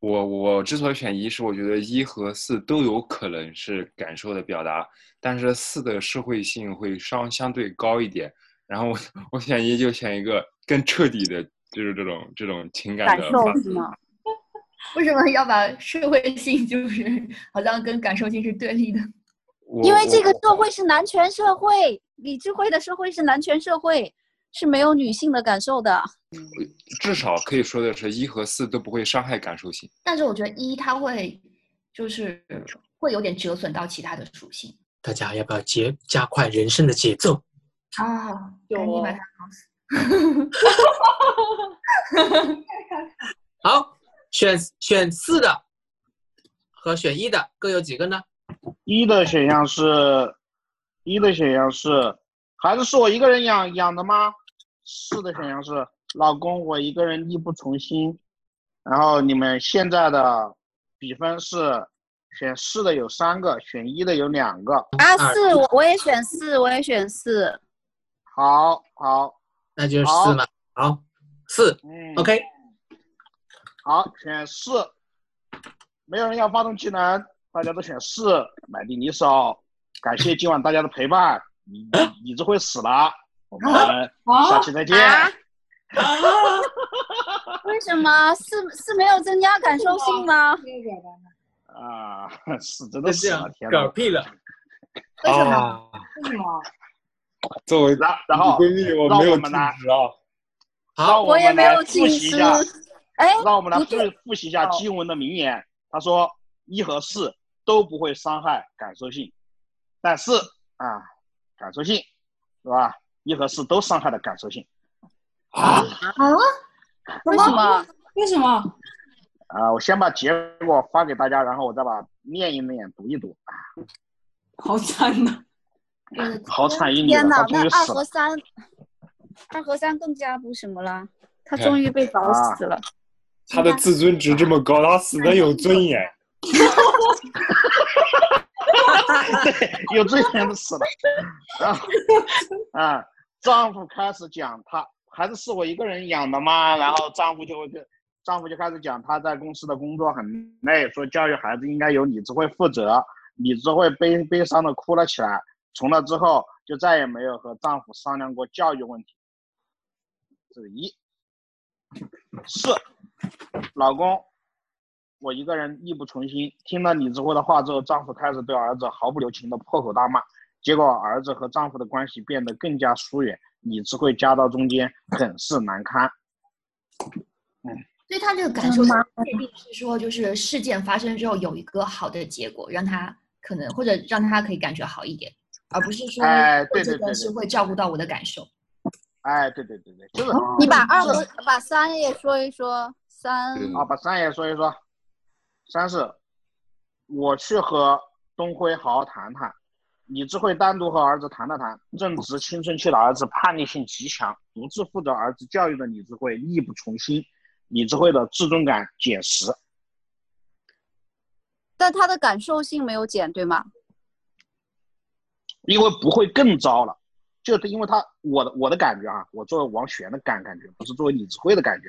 我我之所以选一，是我觉得一和四都有可能是感受的表达，但是四的社会性会稍相对高一点。然后我我选一就选一个更彻底的，就是这种这种情感感的感受是吗？为什么要把社会性就是好像跟感受性是对立的？因为这个社会是男权社会，理智慧的社会是男权社会，是没有女性的感受的。至少可以说的是一和四都不会伤害感受性。但是我觉得一它会就是会有点折损到其他的属性大家要不要节加快人生的节奏？啊，有哦赶紧把它搞死。好，选选四的和选一的各有几个呢？一的选项是，一的选项是，孩子是我一个人养养的吗？四的选项是，老公我一个人力不从心。然后你们现在的比分是，选四的有三个，选一的有两个。啊，二四，我我也选四，我也选四。好好，那就是好四嘛。好，四嗯，OK。好，选四。没有人要发动技能，大家都选四，买定离手。感谢今晚大家的陪伴，李李智慧死了，我们下期再见。啊 为什么四四没有增加感受性吗？啊，是真的死了，天呐。嗝屁了。为什么？啊，为什么？作为然然后闺蜜，我没有禁我们来止啊。让好，我们来没有近复习一下，。哎，让我们来复复习一下哦金文的名言。他说一和四都不会伤害感受性，但是啊，感受性是吧？一和四都伤害了感受性啊，为什么？为什么？啊。我先把结果发给大家，然后我再把念一念、读一读。好惨呐！好惨一女了，天哪，那二。和三，二和三更加不什么了，他终于被搞啊死了。他的自尊值这么高，他死的有尊严。对，有尊严的死了。然后啊，丈夫开始讲他孩子是我一个人养的吗？然后丈夫就会跟丈夫就开始讲他在公司的工作很累，说教育孩子应该由李智慧负责。李智慧悲悲伤的哭了起来。从那之后就再也没有和丈夫商量过教育问题。这是一。四，老公，我一个人力不从心。听了李智慧的话之后，丈夫开始对儿子毫不留情的破口大骂，结果儿子和丈夫的关系变得更加疏远，李智慧夹到中间，很是难堪。嗯所以他这个感受的确定是说，就是事件发生之后有一个好的结果，让他可能或者让他可以感觉好一点，而不是说哎对对是会照顾到我的感受。哎，对对对对，就是你把二和把三也说一说，三嗯啊，把三也说一说。三是，我去和东辉好好谈谈。李智慧单独和儿子谈了谈，正值青春期的儿子叛逆性极强，独自负责儿子教育的李智慧力不从心，李智慧的自尊感减十。但他的感受性没有减，对吗？因为不会更糟了，就是因为他我的我的感觉啊，我作为王璇的感感觉，不是作为李智慧的感觉，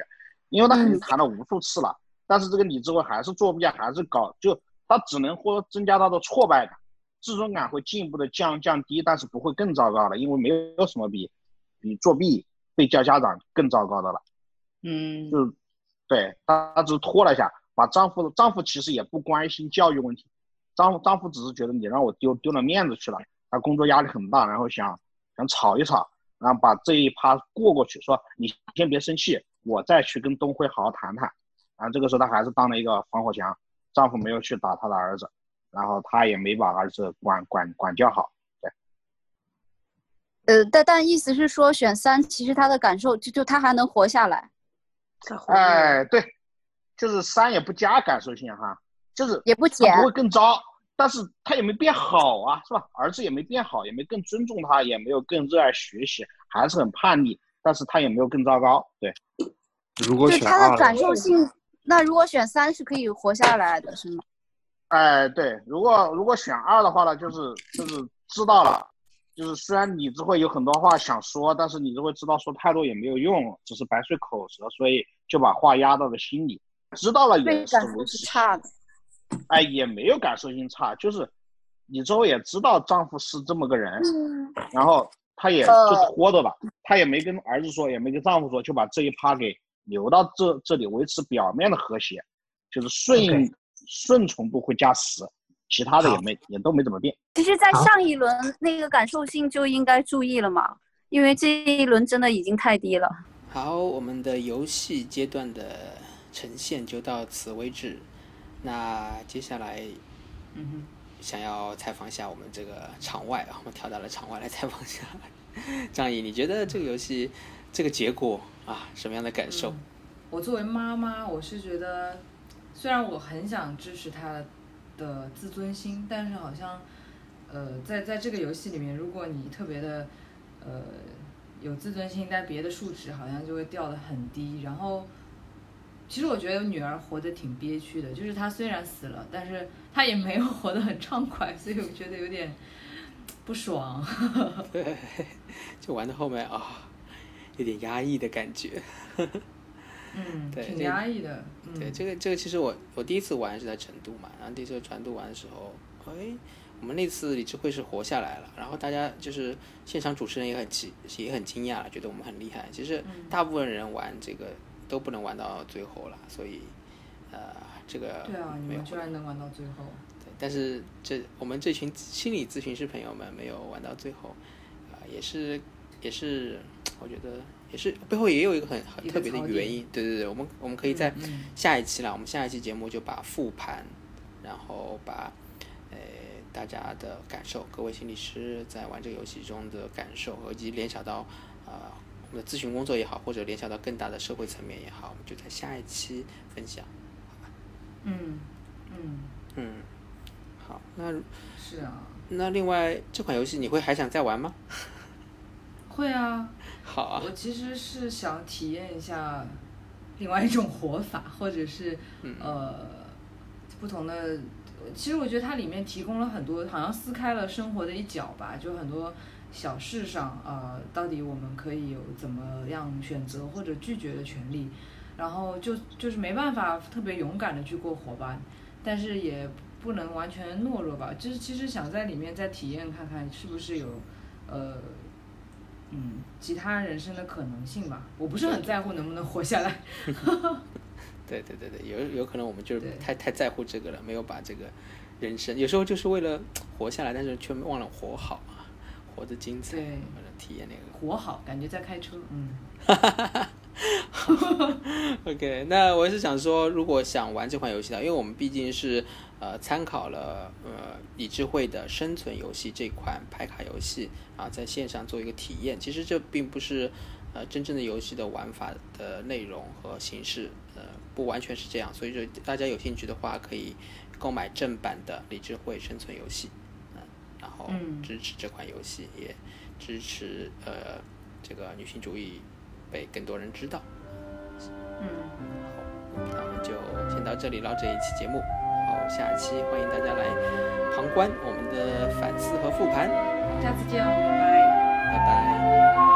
因为他已经谈了无数次了，但是这个李智慧还是作弊，还是搞，就他只能或增加他的挫败感，自尊感会进一步的降降低，但是不会更糟糕了，因为没有什么比比作弊被叫家长更糟糕的了。嗯，就对他只是拖了一下，把丈夫丈夫其实也不关心教育问题，丈夫丈夫只是觉得你让我丢丢了面子去了。他工作压力很大，然后想想吵一吵，然后把这一趴过过去，说你先别生气，我再去跟东辉好好谈谈。然后这个时候他还是当了一个防火墙，丈夫没有去打他的儿子，然后他也没把儿子管管管教好。对，呃，但但意思是说选三，其实他的感受就就他还能活下来。哎，对，就是三也不加感受性哈，就是也不减，不会更糟。但是他也没变好啊，是吧？儿子也没变好，也没更尊重他，也没有更热爱学习，还是很叛逆。但是他也没有更糟糕。对，如果选他的感受性，那如果选三是可以活下来的，是吗？哎，对，如果如果选二的话呢，就是就是知道了，就是虽然李智慧有很多话想说，但是李智慧知道说太多也没有用，只是白费口舌，所以就把话压到了心里。知道了也是差的。哎，也没有感受性差，就是你之后也知道丈夫是这么个人，然后她也就拖着了，他也没跟儿子说，也没跟丈夫说，就把这一趴给留到这这里维持表面的和谐，就是顺顺从度会加十，其他的也没也都没怎么变。其实，在上一轮那个感受性就应该注意了嘛，因为这一轮真的已经太低了。好，我们的游戏阶段的呈现就到此为止。那接下来，嗯哼，想要采访一下我们这个场外啊，我们跳到了场外来采访一下 张怡，你觉得这个游戏这个结果啊，什么样的感受？我作为妈妈，我是觉得，虽然我很想支持他的自尊心，但是好像，呃，在在这个游戏里面，如果你特别的，呃，有自尊心，但别的数值好像就会掉的很低，然后。其实我觉得女儿活得挺憋屈的，就是她虽然死了，但是她也没有活得很畅快，所以我觉得有点不爽。对，就玩到后面啊，有点压抑的感觉。嗯，对，挺压抑的。对，这个这个其实我我第一次玩是在成都嘛，然后第一次成都玩的时候，哎，我们那次李智慧是活下来了，然后大家就是现场主持人也很奇也很惊讶了，觉得我们很厉害。其实大部分人玩这个。都不能玩到最后了，所以，呃，这个对啊，你们居然能玩到最后。对，但是这我们这群心理咨询师朋友们没有玩到最后，啊，也是也是，我觉得也是背后也有一个很很特别的原因。对对对，我们我们可以在下一期了，我们下一期节目就把复盘，然后把呃大家的感受，各位心理师在玩这个游戏中的感受，以及联想到啊。咨询工作也好，或者联想到更大的社会层面也好，我们就在下一期分享，好吧？嗯嗯嗯，好，那是啊。那另外这款游戏你会还想再玩吗？会啊。好啊。我其实是想体验一下另外一种活法，或者是呃不同的。其实我觉得它里面提供了很多，好像撕开了生活的一角吧，就很多。小事上，呃，到底我们可以有怎么样选择或者拒绝的权利？然后就就是没办法特别勇敢的去过活吧，但是也不能完全懦弱吧。就是其实想在里面再体验看看，是不是有，呃，嗯，其他人生的可能性吧。我不是很在乎能不能活下来。对对对对，有有可能我们就是太太在乎这个了，没有把这个人生，有时候就是为了活下来，但是却忘了活好。活得精彩，或者体验那个活好，感觉在开车，嗯。哈哈哈 OK，那我是想说，如果想玩这款游戏的，因为我们毕竟是呃参考了呃李智慧的生存游戏这款牌卡游戏啊，在线上做一个体验。其实这并不是呃真正的游戏的玩法的内容和形式，呃不完全是这样。所以说大家有兴趣的话，可以购买正版的《理智慧生存游戏》，嗯，然后嗯支持这款游戏，也支持呃这个女性主义被更多人知道。嗯，好那我们就先到这里了，这一期节目。好，下期欢迎大家来旁观我们的反思和复盘。下次见哦，拜拜。